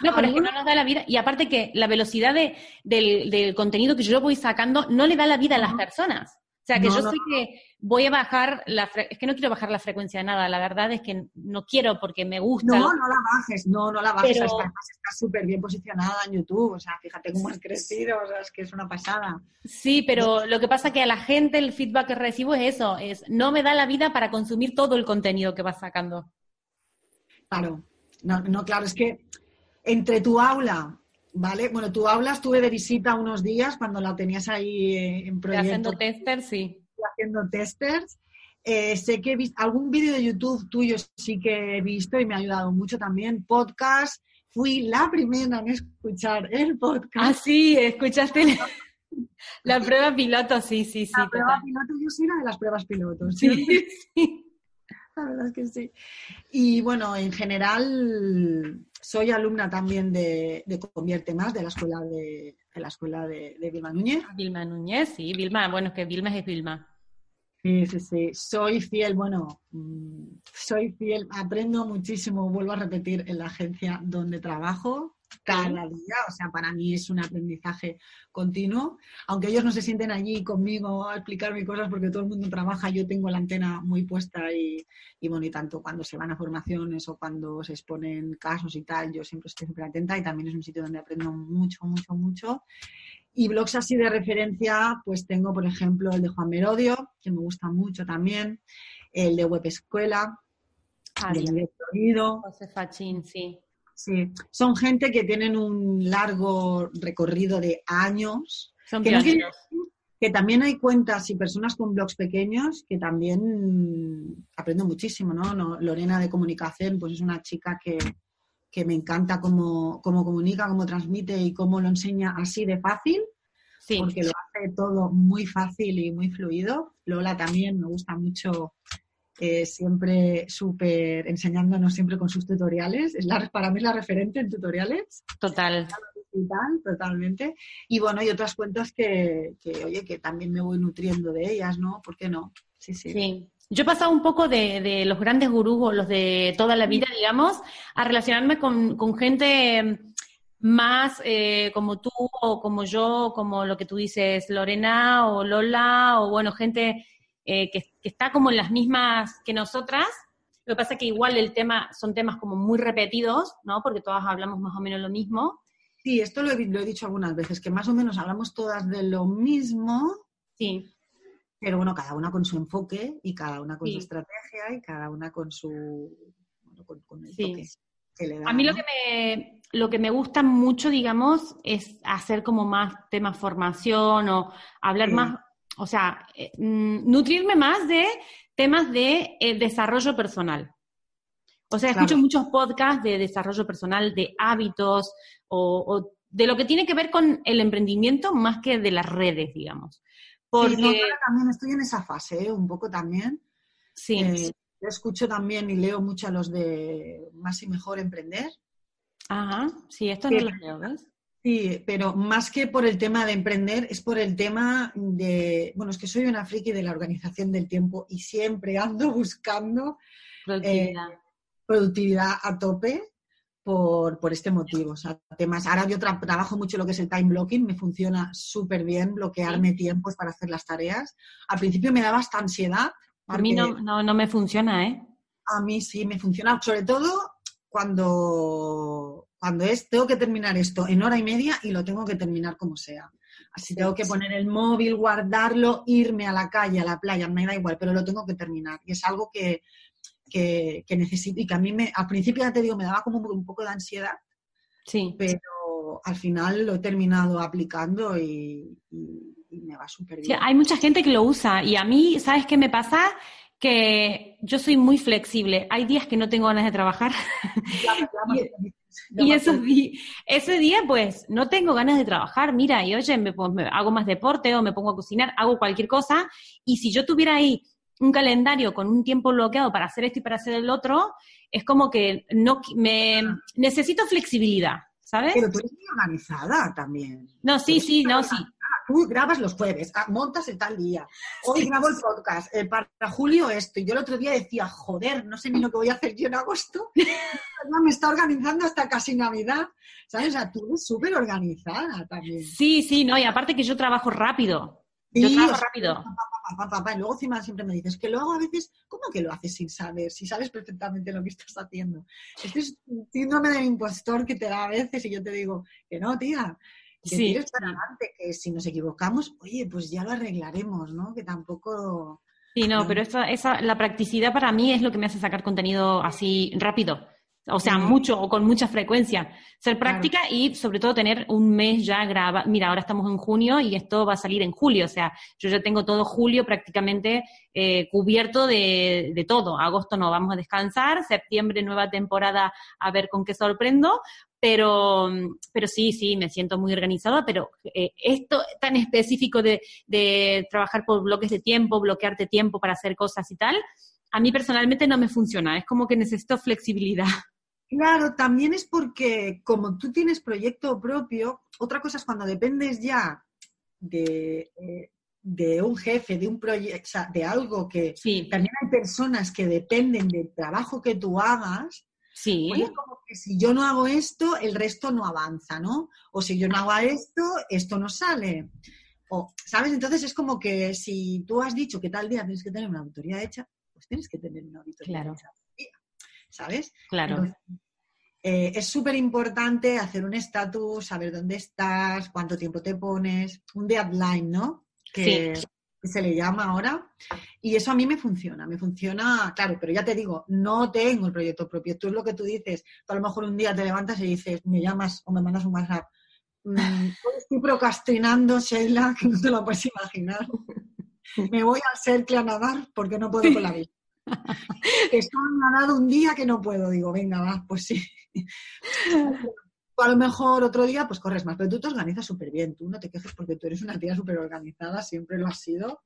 no, pero es que no nos da la vida. Y aparte que la velocidad de, del, contenido que yo voy sacando no le da la vida a las personas. O sea, que yo sé que voy a bajar la... Es que no quiero bajar la frecuencia de nada, la verdad es que no quiero porque me gusta. No, no la bajes, no, no la bajes. Pero... Está súper bien posicionada en YouTube, o sea, fíjate cómo has crecido, o sea, es que es una pasada. Sí, pero lo que pasa que a la gente el feedback que recibo es eso, es no me da la vida para consumir todo el contenido que vas sacando. Claro, no, no claro, es que entre tu aula, ¿vale? Bueno, tu aula estuve de visita unos días cuando la tenías ahí eh, en proyecto. Haciendo testers, sí. Haciendo testers. Eh, sé que he visto algún vídeo de YouTube tuyo sí que he visto y me ha ayudado mucho también. Podcast. Fui la primera en escuchar el podcast. Ah, sí, escuchaste la, *laughs* prueba piloto, sí, sí, sí. La prueba piloto, yo soy una de las pruebas pilotos. Sí, *laughs* sí. La verdad es que sí. Y bueno, en general, soy alumna también de, Convierte Más, de la escuela de, la escuela de, Vilma Núñez. Vilma Núñez, sí, Vilma, bueno, es que Vilma es Vilma. Sí, sí, sí. Soy fiel, bueno, mm, soy fiel, aprendo muchísimo, vuelvo a repetir, en la agencia donde trabajo cada día, o sea, para mí es un aprendizaje continuo, aunque ellos no se sienten allí conmigo a explicarme cosas porque todo el mundo trabaja, yo tengo la antena muy puesta y, y bueno, y tanto cuando se van a formaciones o cuando se exponen casos y tal, yo siempre estoy súper atenta y también es un sitio donde aprendo mucho, mucho, mucho. Y blogs así de referencia, pues tengo, por ejemplo, el de Juan Merodio, que me gusta mucho también, el de Web Escuela, ah, el de José Fachín, sí. Sí, son gente que tienen un largo recorrido de años. Son que, que también hay cuentas y personas con blogs pequeños que también aprendo muchísimo, ¿no? Lorena de Comunicación, pues es una chica que, me encanta cómo, cómo, comunica, cómo transmite y cómo lo enseña así de fácil. Sí. Porque lo hace todo muy fácil y muy fluido. Lola también me gusta mucho eh, siempre súper enseñándonos siempre con sus tutoriales. Es la, para mí es la referente en tutoriales. Total. totalmente. Y bueno, hay otras cuentas que, oye, que también me voy nutriendo de ellas, ¿no? ¿Por qué no? Sí, sí. sí. Yo he pasado un poco de, los grandes gurús o los de toda la vida, digamos, a relacionarme con, gente más eh, como tú o como yo, como lo que tú dices, Lorena o Lola, o bueno, gente eh, que, está como en las mismas que nosotras. Lo que pasa es que igual el tema son temas como muy repetidos, ¿no? Porque todas hablamos más o menos lo mismo. Sí, esto lo he, lo he dicho algunas veces, que más o menos hablamos todas de lo mismo. Sí. Pero bueno, cada una con su enfoque y cada una con su estrategia y cada una con su con, el toque que le da, A mí lo que me lo que me gusta mucho, digamos, es hacer como más temas formación o hablar más, o sea, eh, mm, nutrirme más de temas de eh, desarrollo personal. O sea, escucho muchos podcasts de desarrollo personal, de hábitos o, de lo que tiene que ver con el emprendimiento más que de las redes, digamos. Porque también estoy en esa fase, ¿eh? un poco también. Sí. Eh, escucho también y leo mucho a los de Más y Mejor Emprender. Ajá, sí, esto no lo leo, ¿ves? Sí, pero más que por el tema de emprender, es por el tema de, bueno, es que soy una friki de la organización del tiempo y siempre ando *laughs* buscando productividad, eh, productividad a tope por, por, este motivo. O sea, temas, ahora yo trabajo mucho lo que es el time blocking, me funciona súper bien bloquearme tiempos para hacer las tareas. Al principio me daba hasta ansiedad. A mí no, no, no me funciona, ¿eh? A mí sí me funciona, sobre todo cuando cuando es, tengo que terminar esto en hora y media y lo tengo que terminar como sea. Así tengo que poner el móvil, guardarlo, irme a la calle, a la playa, me da igual, pero lo tengo que terminar. Y es algo que, que, necesito y que a mí me, al principio ya te digo, me daba como un poco de ansiedad. Sí. Pero al final lo he terminado aplicando y, me va súper bien. hay mucha gente que lo usa y a mí, ¿sabes qué me pasa? Que yo soy muy flexible. Hay días que no tengo ganas de trabajar. *laughs* Y ese día, pues, no tengo ganas de trabajar, mira, y oye, me, hago más deporte o me pongo a cocinar, hago cualquier cosa, y si yo tuviera ahí un calendario con un tiempo bloqueado para hacer esto y para hacer el otro, es como que no me necesito flexibilidad, ¿sabes? Pero tú eres muy organizada también. No, sí, sí, no, sí tú grabas los jueves, ah, montas el tal día, hoy grabo el podcast, eh, para julio esto, y yo el otro día decía, joder, no sé ni lo que voy a hacer yo en agosto, *laughs* me está organizando hasta casi Navidad, ¿sabes? O sea, tú eres súper organizada también. Sí, sí, no, y aparte que yo trabajo rápido, yo trabajo rápido. y luego encima siempre me dices que lo hago a veces, ¿cómo que lo haces sin saber? Si sabes perfectamente lo que estás haciendo. Este es un síndrome del impostor que te da a veces y yo te digo que no, tía, que sí, que si nos equivocamos, oye, pues ya lo arreglaremos, ¿no? Que tampoco... Sí, no, pero esa, esa, la practicidad para mí es lo que me hace sacar contenido así rápido. O sea, mucho o con mucha frecuencia. Ser práctica y sobre todo tener un mes ya grabado. Mira, ahora estamos en junio y esto va a salir en julio. O sea, yo ya tengo todo julio prácticamente eh, cubierto de, de, todo. Agosto no vamos a descansar. Septiembre nueva temporada a ver con qué sorprendo. Pero, pero sí, sí, me siento muy organizada, pero eh, esto tan específico de, de trabajar por bloques de tiempo, bloquearte tiempo para hacer cosas y tal, a mí personalmente no me funciona. Es como que necesito flexibilidad. Claro, también es porque como tú tienes proyecto propio, otra cosa es cuando dependes ya de, eh, de un jefe, de un proyecto, de algo que también hay personas que dependen del trabajo que tú hagas Sí. Pues es como que si yo no hago esto, el resto no avanza, ¿no? O si yo no hago esto, esto no sale. O, ¿Sabes? Entonces es como que si tú has dicho que tal día tienes que tener una auditoría hecha, pues tienes que tener una auditoría claro. hecha. ¿Sabes? Claro. Eh, es súper importante hacer un estatus, saber dónde estás, cuánto tiempo te pones, un deadline, ¿no? Que, sí que se le llama ahora, y eso a mí me funciona, me funciona, claro, pero ya te digo, no tengo el proyecto propio, tú es lo que tú dices, tú a lo mejor un día te levantas y dices, me llamas o me mandas un WhatsApp, mm, *laughs* estoy procrastinando, Sheila, que no te lo puedes imaginar, me voy al cercle a nadar porque no puedo con la vida. *laughs* Estoy nadado un día que no puedo, digo, venga, va, pues sí. *laughs* a lo mejor otro día pues corres más, pero tú te organizas súper bien, tú no te quejes porque tú eres una tía súper organizada, siempre lo has sido.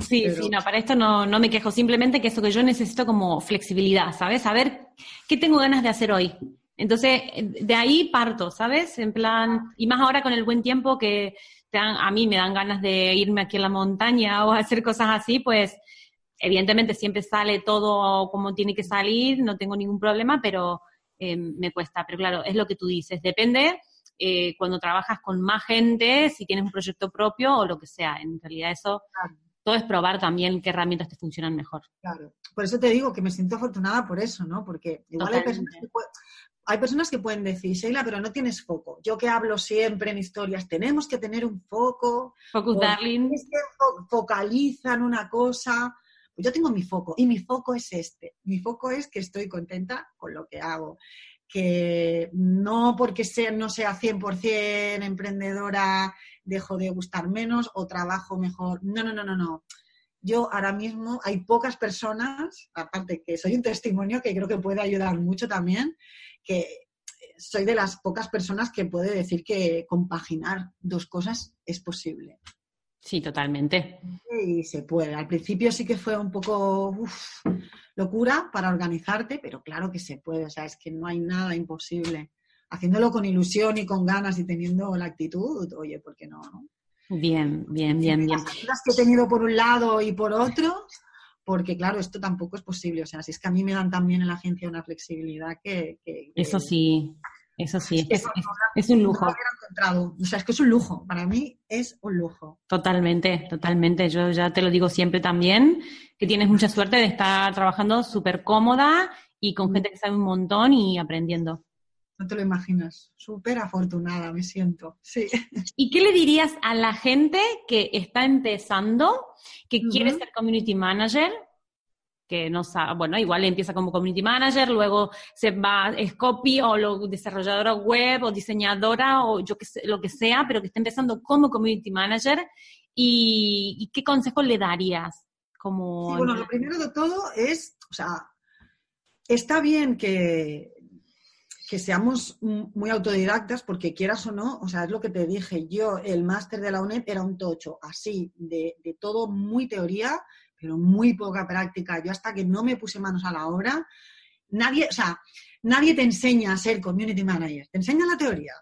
Sí, sí, no, para esto no, no me quejo, simplemente que eso que yo necesito como flexibilidad, ¿sabes? Saber qué tengo ganas de hacer hoy. Entonces, de ahí parto, ¿sabes? En plan, y más ahora con el buen tiempo que te dan, a mí me dan ganas de irme aquí a la montaña o hacer cosas así, pues evidentemente siempre sale todo como tiene que salir, no tengo ningún problema, pero eh, me cuesta. Pero claro, es lo que tú dices, depende eh, cuando trabajas con más gente, si tienes un proyecto propio o lo que sea. En realidad eso, todo es probar también qué herramientas te funcionan mejor. Claro, por eso te digo que me siento afortunada por eso, ¿no? Porque igual hay personas que hay personas que pueden decir, Sheila, pero no tienes foco. Yo que hablo siempre en historias, tenemos que tener un foco. Focus, darling. Focalizan una cosa. Yo tengo mi foco y mi foco es este. Mi foco es que estoy contenta con lo que hago. Que no porque sea, no sea 100% emprendedora dejo de gustar menos o trabajo mejor. No, no, no, no, no yo ahora mismo hay pocas personas, aparte que soy un testimonio que creo que puede ayudar mucho también, que soy de las pocas personas que puede decir que compaginar dos cosas es posible. Sí, totalmente. Y se puede. Al principio sí que fue un poco locura para organizarte, pero claro que se puede. O sea, es que no hay nada imposible. Haciéndolo con ilusión y con ganas y teniendo la actitud, oye, ¿por qué no? no? Bien, bien, bien, bien. Las que he tenido por un lado y por otro, porque claro, esto tampoco es posible. O sea, si es que a mí me dan también en la agencia una flexibilidad que... eso sí, eso sí, es, un lujo. O sea, es que es un lujo, para mí es un lujo. Totalmente, totalmente. Yo ya te lo digo siempre también, que tienes mucha suerte de estar trabajando súper cómoda y con gente que sabe un montón y aprendiendo. No te lo imaginas. Súper afortunada me siento. Sí. ¿Y qué le dirías a la gente que está empezando, que quiere ser community manager? Que no sabe, bueno, igual empieza como community manager, luego se va, es copy o lo, desarrolladora web o diseñadora o yo que sé, lo que sea, pero que está empezando como community manager. ¿Y, qué consejo le darías? Como... bueno, lo primero de todo es, o sea, está bien que que seamos muy autodidactas, porque quieras o no, o sea, es lo que te dije, yo el máster de la UNED era un tocho, así, de, todo muy teoría, pero muy poca práctica. Yo hasta que no me puse manos a la obra, nadie, o sea, nadie te enseña a ser community manager, te enseña la teoría,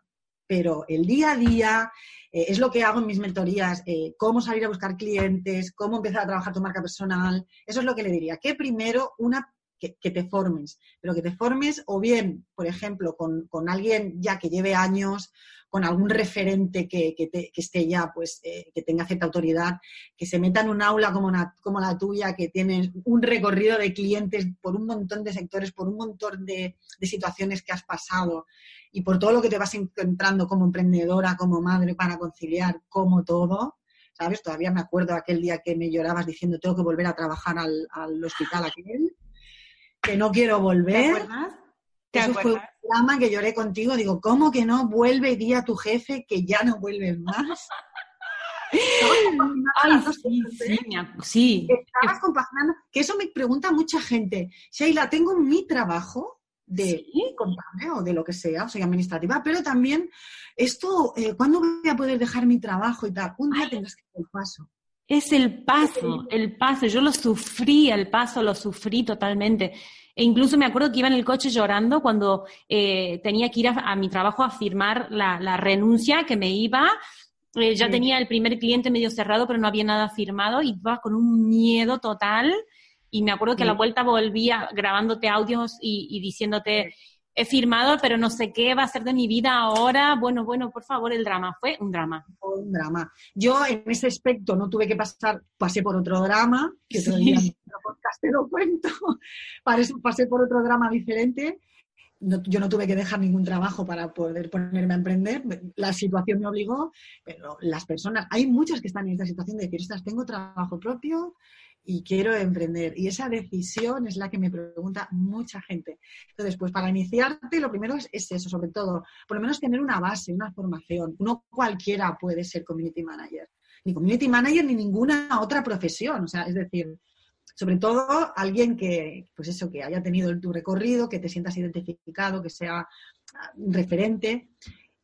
pero el día a día eh, es lo que hago en mis mentorías, eh, cómo salir a buscar clientes, cómo empezar a trabajar tu marca personal, eso es lo que le diría, que primero una que, te formes, pero que te formes o bien, por ejemplo, con, alguien ya que lleve años, con algún referente que, esté ya, pues, eh, que tenga cierta autoridad, que se meta en un aula como, como la tuya, que tienes un recorrido de clientes por un montón de sectores, por un montón de, de situaciones que has pasado y por todo lo que te vas encontrando como emprendedora, como madre, para conciliar, como todo. ¿Sabes? Todavía me acuerdo aquel día que me llorabas diciendo tengo que volver a trabajar al, al hospital aquel que no quiero volver. ¿Te acuerdas? Eso fue un drama que lloré contigo. Digo, ¿cómo que no vuelve y di a tu jefe que ya no vuelves más? *laughs* Ay, sí, sí, sí. Estabas compaginando, que eso me pregunta mucha gente. Sheila, tengo mi trabajo de contable o de lo que sea, o sea, administrativa, pero también esto, eh, ¿cuándo voy a poder dejar mi trabajo y tal? Un día tendrás que hacer el paso. Es el paso, el paso. Yo lo sufrí, el paso lo sufrí totalmente. E incluso me acuerdo que iba en el coche llorando cuando eh, tenía que ir a, mi trabajo a firmar la, renuncia que me iba. Eh, ya tenía el primer cliente medio cerrado, pero no había nada firmado y iba con un miedo total. Y me acuerdo que a la vuelta volvía grabándote audios y, y diciéndote, he firmado, pero no sé qué va a ser de mi vida ahora. Bueno, bueno, por favor, el drama. Fue un drama. Fue un drama. Yo en ese aspecto no tuve que pasar, pasé por otro drama, que todavía en el podcast te lo cuento. *laughs* pasé por otro drama diferente. yo no tuve que dejar ningún trabajo para poder ponerme a emprender. La situación me obligó, pero las personas, hay muchas que están en esta situación de decir, tengo trabajo propio, y quiero emprender. Y esa decisión es la que me pregunta mucha gente. Entonces, pues para iniciarte, lo primero es, eso, sobre todo, por lo menos tener una base, una formación. No cualquiera puede ser community manager, ni community manager ni ninguna otra profesión. O sea, es decir, sobre todo alguien que, pues eso, que haya tenido tu recorrido, que te sientas identificado, que sea ah, referente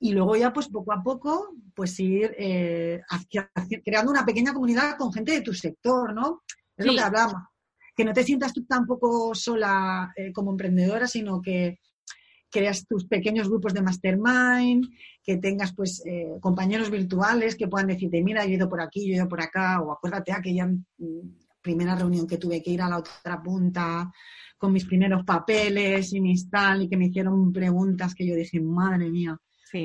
y luego ya pues poco a poco pues ir eh, creando una pequeña comunidad con gente de tu sector, ¿no? Es lo que hablamos. Que no te sientas tú tampoco sola eh, como emprendedora, sino que creas tus pequeños grupos de mastermind, que tengas pues eh, compañeros virtuales que puedan decirte, mira, yo he ido por aquí, yo he ido por acá, o acuérdate aquella mm, primera reunión que tuve que ir a la otra punta con mis primeros papeles y mis tal, y que me hicieron preguntas que yo dije, madre mía. Sí.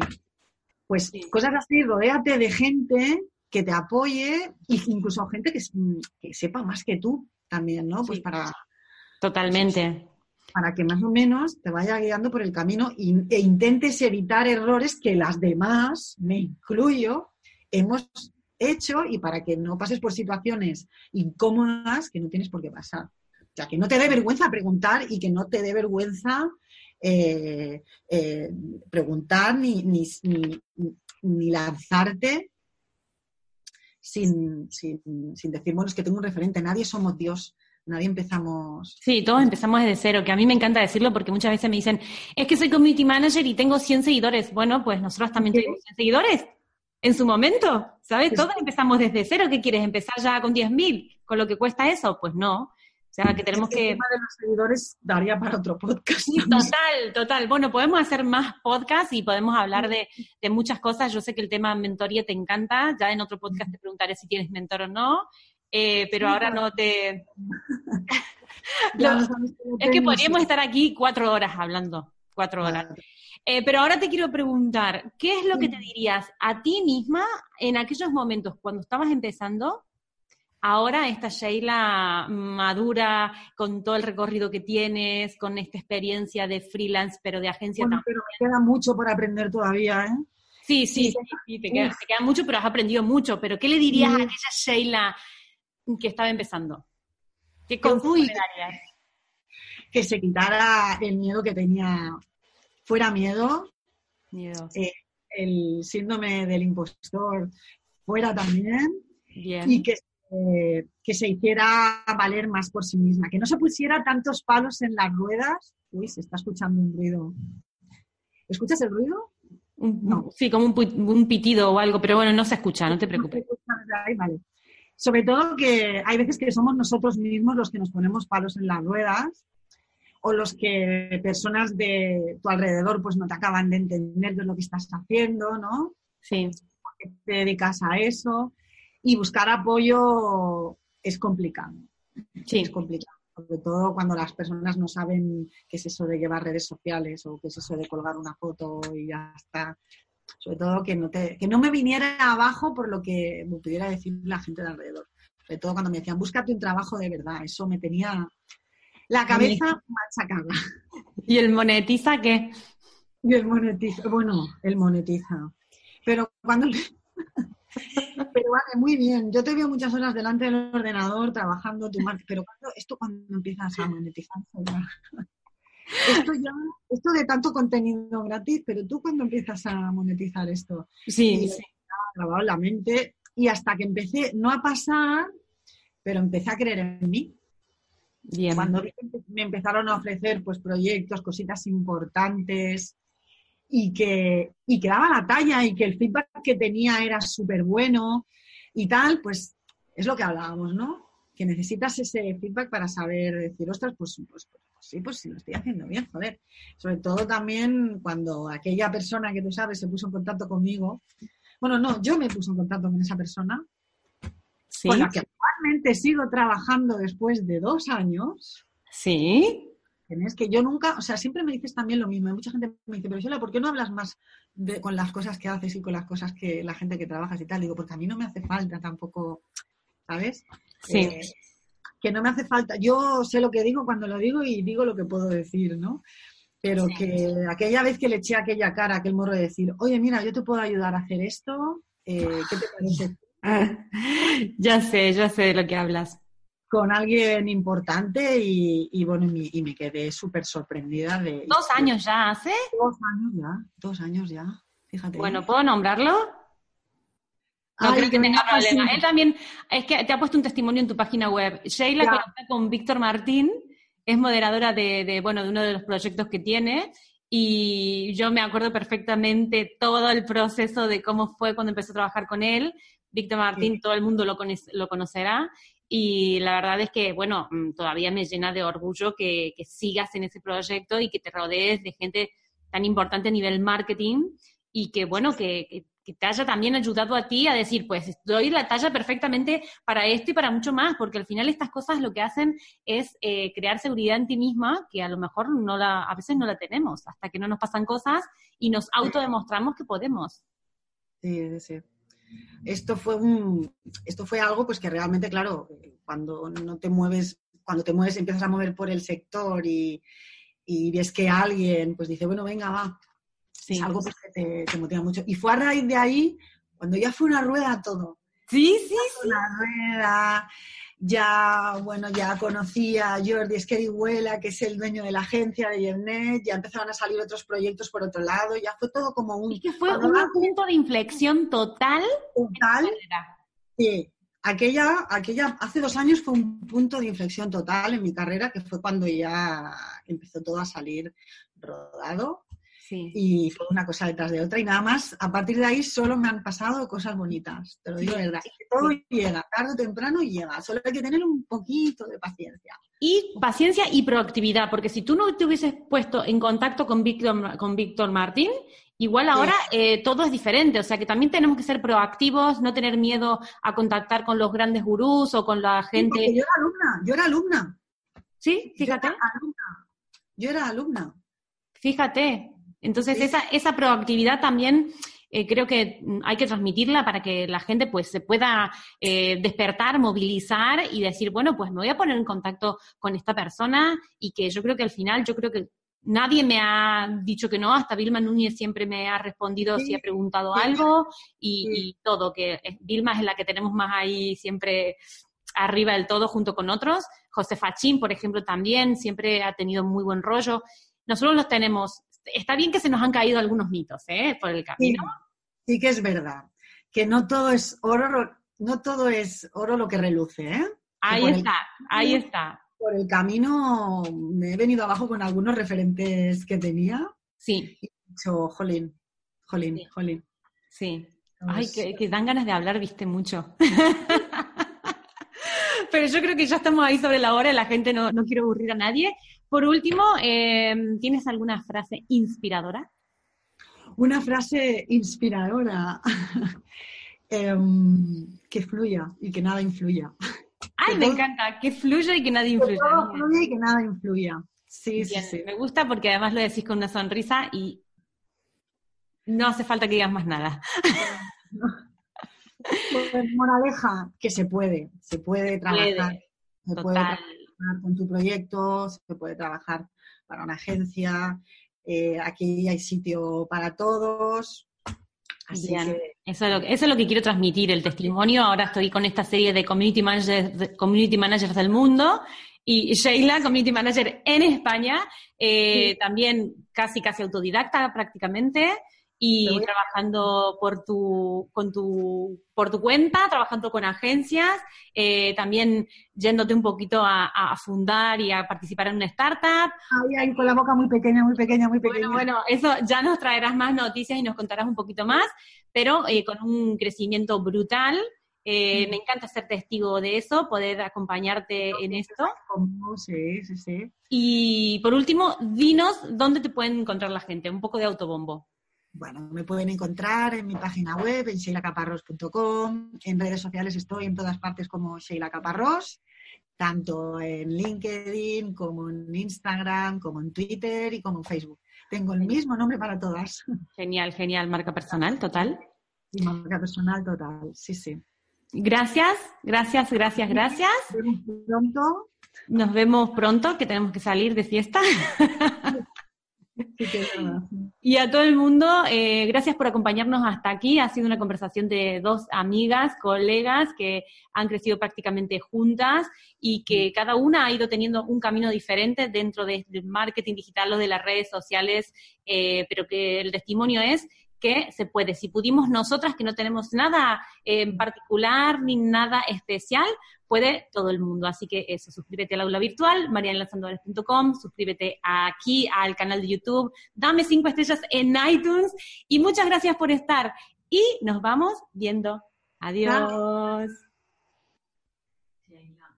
Pues cosas así, rodéate de gente que te apoye e incluso gente que, sepa más que tú también, ¿no? Pues para... Totalmente. para que más o menos te vaya guiando por el camino e intentes evitar errores que las demás, me incluyo, hemos hecho y para que no pases por situaciones incómodas que no tienes por qué pasar. O sea, que no te dé vergüenza preguntar y que no te dé vergüenza eh, eh, preguntar ni, ni, ni, lanzarte sin, sin, sin, decir, bueno, es que tengo un referente, nadie somos Dios. Nadie empezamos. Sí, todos empezamos desde cero, que a mí me encanta decirlo porque muchas veces me dicen, es que soy community manager y tengo 100 seguidores. Bueno, pues nosotros también tenemos 100 seguidores en su momento, ¿sabes? Todos empezamos desde cero. ¿Qué quieres? ¿Empezar ya con 10.000? ¿Con lo que cuesta eso? Pues no. O sea, que tenemos que... El tema de los seguidores daría para otro podcast. total, total. Bueno, podemos hacer más podcasts y podemos hablar de, muchas cosas. Yo sé que el tema mentoría te encanta. Ya en otro podcast te preguntaré si tienes mentor o no. Eh, pero ahora no te... *laughs* *laughs* es que podríamos estar aquí cuatro horas hablando. Cuatro horas. Eh, pero ahora te quiero preguntar, ¿qué es lo que te dirías a ti misma en aquellos momentos cuando estabas empezando? Ahora esta Sheila madura, con todo el recorrido que tienes, con esta experiencia de freelance, pero de agencia también. Pero me queda mucho por aprender todavía, ¿eh? Sí, sí, sí, te, queda, mucho, pero has aprendido mucho. Pero ¿qué le dirías a aquella Sheila que estaba empezando? ¿Qué consejo Que se quitara el miedo que tenía fuera miedo, eh, el síndrome del impostor fuera también y que, que se hiciera valer más por sí misma, que no se pusiera tantos palos en las ruedas. Uy, se está escuchando un ruido. ¿Escuchas el ruido? No. Sí, como un, pitido o algo, pero bueno, no se escucha, no te preocupes. Sobre todo que hay veces que somos nosotros mismos los que nos ponemos palos en las ruedas o los que personas de tu alrededor pues no te acaban de entender de lo que estás haciendo, ¿no? Sí. Porque te dedicas a eso y buscar apoyo es complicado. Sí. Es complicado, sobre todo cuando las personas no saben qué es eso de llevar redes sociales o qué es eso de colgar una foto y ya está. Sobre todo que no, te, que no me viniera abajo por lo que me pudiera decir la gente de alrededor. Sobre todo cuando me decían, búscate un trabajo de verdad. Eso me tenía, la cabeza machacada. ¿Y el monetiza qué? Y el monetiza, bueno, el monetiza. Pero cuando... *laughs* pero vale, muy bien. Yo te veo muchas horas delante del ordenador trabajando tu marca, pero cuando, esto cuando empiezas a monetizar *laughs* esto ya, esto de tanto contenido gratis, pero tú cuando empiezas a monetizar esto. Sí, sí. grabado la mente y hasta que empecé, no a pasar, pero empecé a creer en mí. Cuando me empezaron a ofrecer pues proyectos, cositas importantes y que, y que daba la talla y que el feedback que tenía era súper bueno y tal, pues es lo que hablábamos, ¿no? Que necesitas ese feedback para saber decir, ostras, pues, pues, pues, pues sí, pues sí, lo estoy haciendo bien, joder. Sobre todo también cuando aquella persona que tú sabes se puso en contacto conmigo, bueno, no, yo me puse en contacto con esa persona ¿Sí? con la que actualmente sigo trabajando después de dos años. Sí. Es que yo nunca, o sea, siempre me dices también lo mismo. mucha gente me dice, pero Sheila, ¿por qué no hablas más de, con las cosas que haces y con las cosas que la gente que trabajas y tal? Digo, porque a mí no me hace falta tampoco, ¿sabes? Sí. Eh, que no me hace falta. Yo sé lo que digo cuando lo digo y digo lo que puedo decir, ¿no? Pero que aquella vez que le eché aquella cara, aquel morro de decir, oye, mira, yo te puedo ayudar a hacer esto, eh, ¿qué te parece? *laughs* ya sé, ya sé de lo que hablas. Con alguien importante y, bueno, y, me quedé súper sorprendida de... ¿Dos años ya hace? Dos años ya, dos años ya, fíjate. Bueno, ¿puedo nombrarlo? No creo que tenga problema. Él también, es que te ha puesto un testimonio en tu página web. Sheila conecta con Víctor Martín, es moderadora de, de, bueno, de uno de los proyectos que tiene, y yo me acuerdo perfectamente todo el proceso de cómo fue cuando empecé a trabajar con él. Víctor Martín, todo el mundo lo, lo, conocerá. Y la verdad es que, bueno, mm, todavía me llena de orgullo que, sigas en ese proyecto y que te rodees de gente tan importante a nivel marketing y que, bueno, que, te haya también ayudado a ti a decir, pues doy la talla perfectamente para esto y para mucho más, porque al final estas cosas lo que hacen es eh, crear seguridad en ti misma, que a lo mejor no la, a veces no la tenemos, hasta que no nos pasan cosas y nos autodemostramos que podemos. Sí, sí esto fue un, esto fue algo pues que realmente, claro, cuando no te mueves, cuando te mueves empiezas a mover por el sector y, y ves que alguien pues dice, bueno, venga, va, es algo pues, que te, te, motiva mucho. Y fue a raíz de ahí, cuando ya fue una rueda todo. Sí, sí, sí. Una rueda, ya, bueno, ya conocía a Jordi Esquerihuela, que es el dueño de la agencia de Yernet, ya empezaban a salir otros proyectos por otro lado, ya fue todo como un... Y que fue un punto de inflexión total. Total. Sí, aquella, aquella, hace dos años fue un punto de inflexión total en mi carrera, que fue cuando ya empezó todo a salir rodado. Y fue una cosa detrás de otra y nada más, a partir de ahí solo me han pasado cosas bonitas, te lo digo de verdad. Todo llega, tarde o temprano llega, solo hay que tener un poquito de paciencia. Y paciencia y proactividad, porque si tú no te hubieses puesto en contacto con Víctor, con Víctor Martín, igual ahora eh, todo es diferente, o sea que también tenemos que ser proactivos, no tener miedo a contactar con los grandes gurús o con la gente. yo era alumna, yo era alumna. Sí, fíjate. Yo era alumna. Yo era alumna. Fíjate, entonces, esa, esa proactividad también eh, creo que hay que transmitirla para que la gente pues se pueda eh, despertar, movilizar y decir, bueno, pues me voy a poner en contacto con esta persona y que yo creo que al final, yo creo que nadie me ha dicho que no, hasta Vilma Núñez siempre me ha respondido si ha preguntado algo y, y, todo, que Vilma es la que tenemos más ahí siempre arriba del todo junto con otros. José Fachín, por ejemplo, también siempre ha tenido muy buen rollo. Nosotros los tenemos está bien que se nos han caído algunos mitos ¿eh? por el camino. Sí, que es verdad. Que no todo es oro, no todo es oro lo que reluce, ¿eh? Ahí está, ahí está. Por el camino me he venido abajo con algunos referentes que tenía. Sí. Y he dicho, jolín, jolín, sí. jolín. Sí. Ay, que, que, dan ganas de hablar, viste, mucho. *laughs* Pero yo creo que ya estamos ahí sobre la hora, la gente no, no quiere aburrir a nadie. Por último, eh, ¿tienes alguna frase inspiradora? Una frase inspiradora. *laughs* eh, que fluya y que nada influya. Ay, que me todo, encanta, que fluya y que nada influya. Que todo fluya y que nada influya. Sí, Bien, sí, sí. Me gusta porque además lo decís con una sonrisa y no hace falta que digas más nada. *laughs* Pues, moraleja, que se puede, se puede trabajar. Puede, se total. puede trabajar con tu proyecto, se puede trabajar para una agencia, eh, aquí hay sitio para todos. Así Bien. que Eso, es lo, que- eso es lo que quiero transmitir, el testimonio. Ahora estoy con esta serie de community managers, de- community managers del mundo y Sheila, community manager en España, eh, Sí. también casi casi autodidacta prácticamente y a- trabajando por tu, con tu, por tu cuenta, trabajando con agencias, eh, también yéndote un poquito a, a fundar y a participar en una startup. ahí, ahí con la boca muy pequeña, muy pequeña, muy pequeña. Bueno, bueno, eso ya nos traerás más noticias y nos contarás un poquito más, pero eh, con un crecimiento brutal. Eh. Me encanta ser testigo de eso, poder acompañarte en esto. Sí, sí, sí. Y por último, dinos dónde te pueden encontrar la gente, un poco de autobombo. Bueno, me pueden encontrar en mi página web, en sheilacaparros.com. En redes sociales estoy en todas partes como Sheila Caparrós, tanto en LinkedIn como en Instagram, como en Twitter y como en Facebook. Tengo el mismo nombre para todas. Genial, genial, marca personal, total. Y marca personal total, sí, sí. Gracias, gracias, gracias, gracias. Nos vemos pronto. Nos vemos pronto, que tenemos que salir de fiesta. *laughs* Sí. Y a todo el mundo, eh, gracias por acompañarnos hasta aquí. Ha sido una conversación de dos amigas, colegas que han crecido prácticamente juntas y que cada una ha ido teniendo un camino diferente dentro de- del marketing digital o de las redes sociales, eh, pero que el testimonio es que se puede. Si pudimos nosotras, que no tenemos nada eh, en particular ni nada especial, puede todo el mundo. Así que eso, suscríbete al aula virtual, marianelasandovares.com, suscríbete aquí al canal de YouTube, dame cinco estrellas en iTunes y muchas gracias por estar. Y nos vamos viendo. Adiós.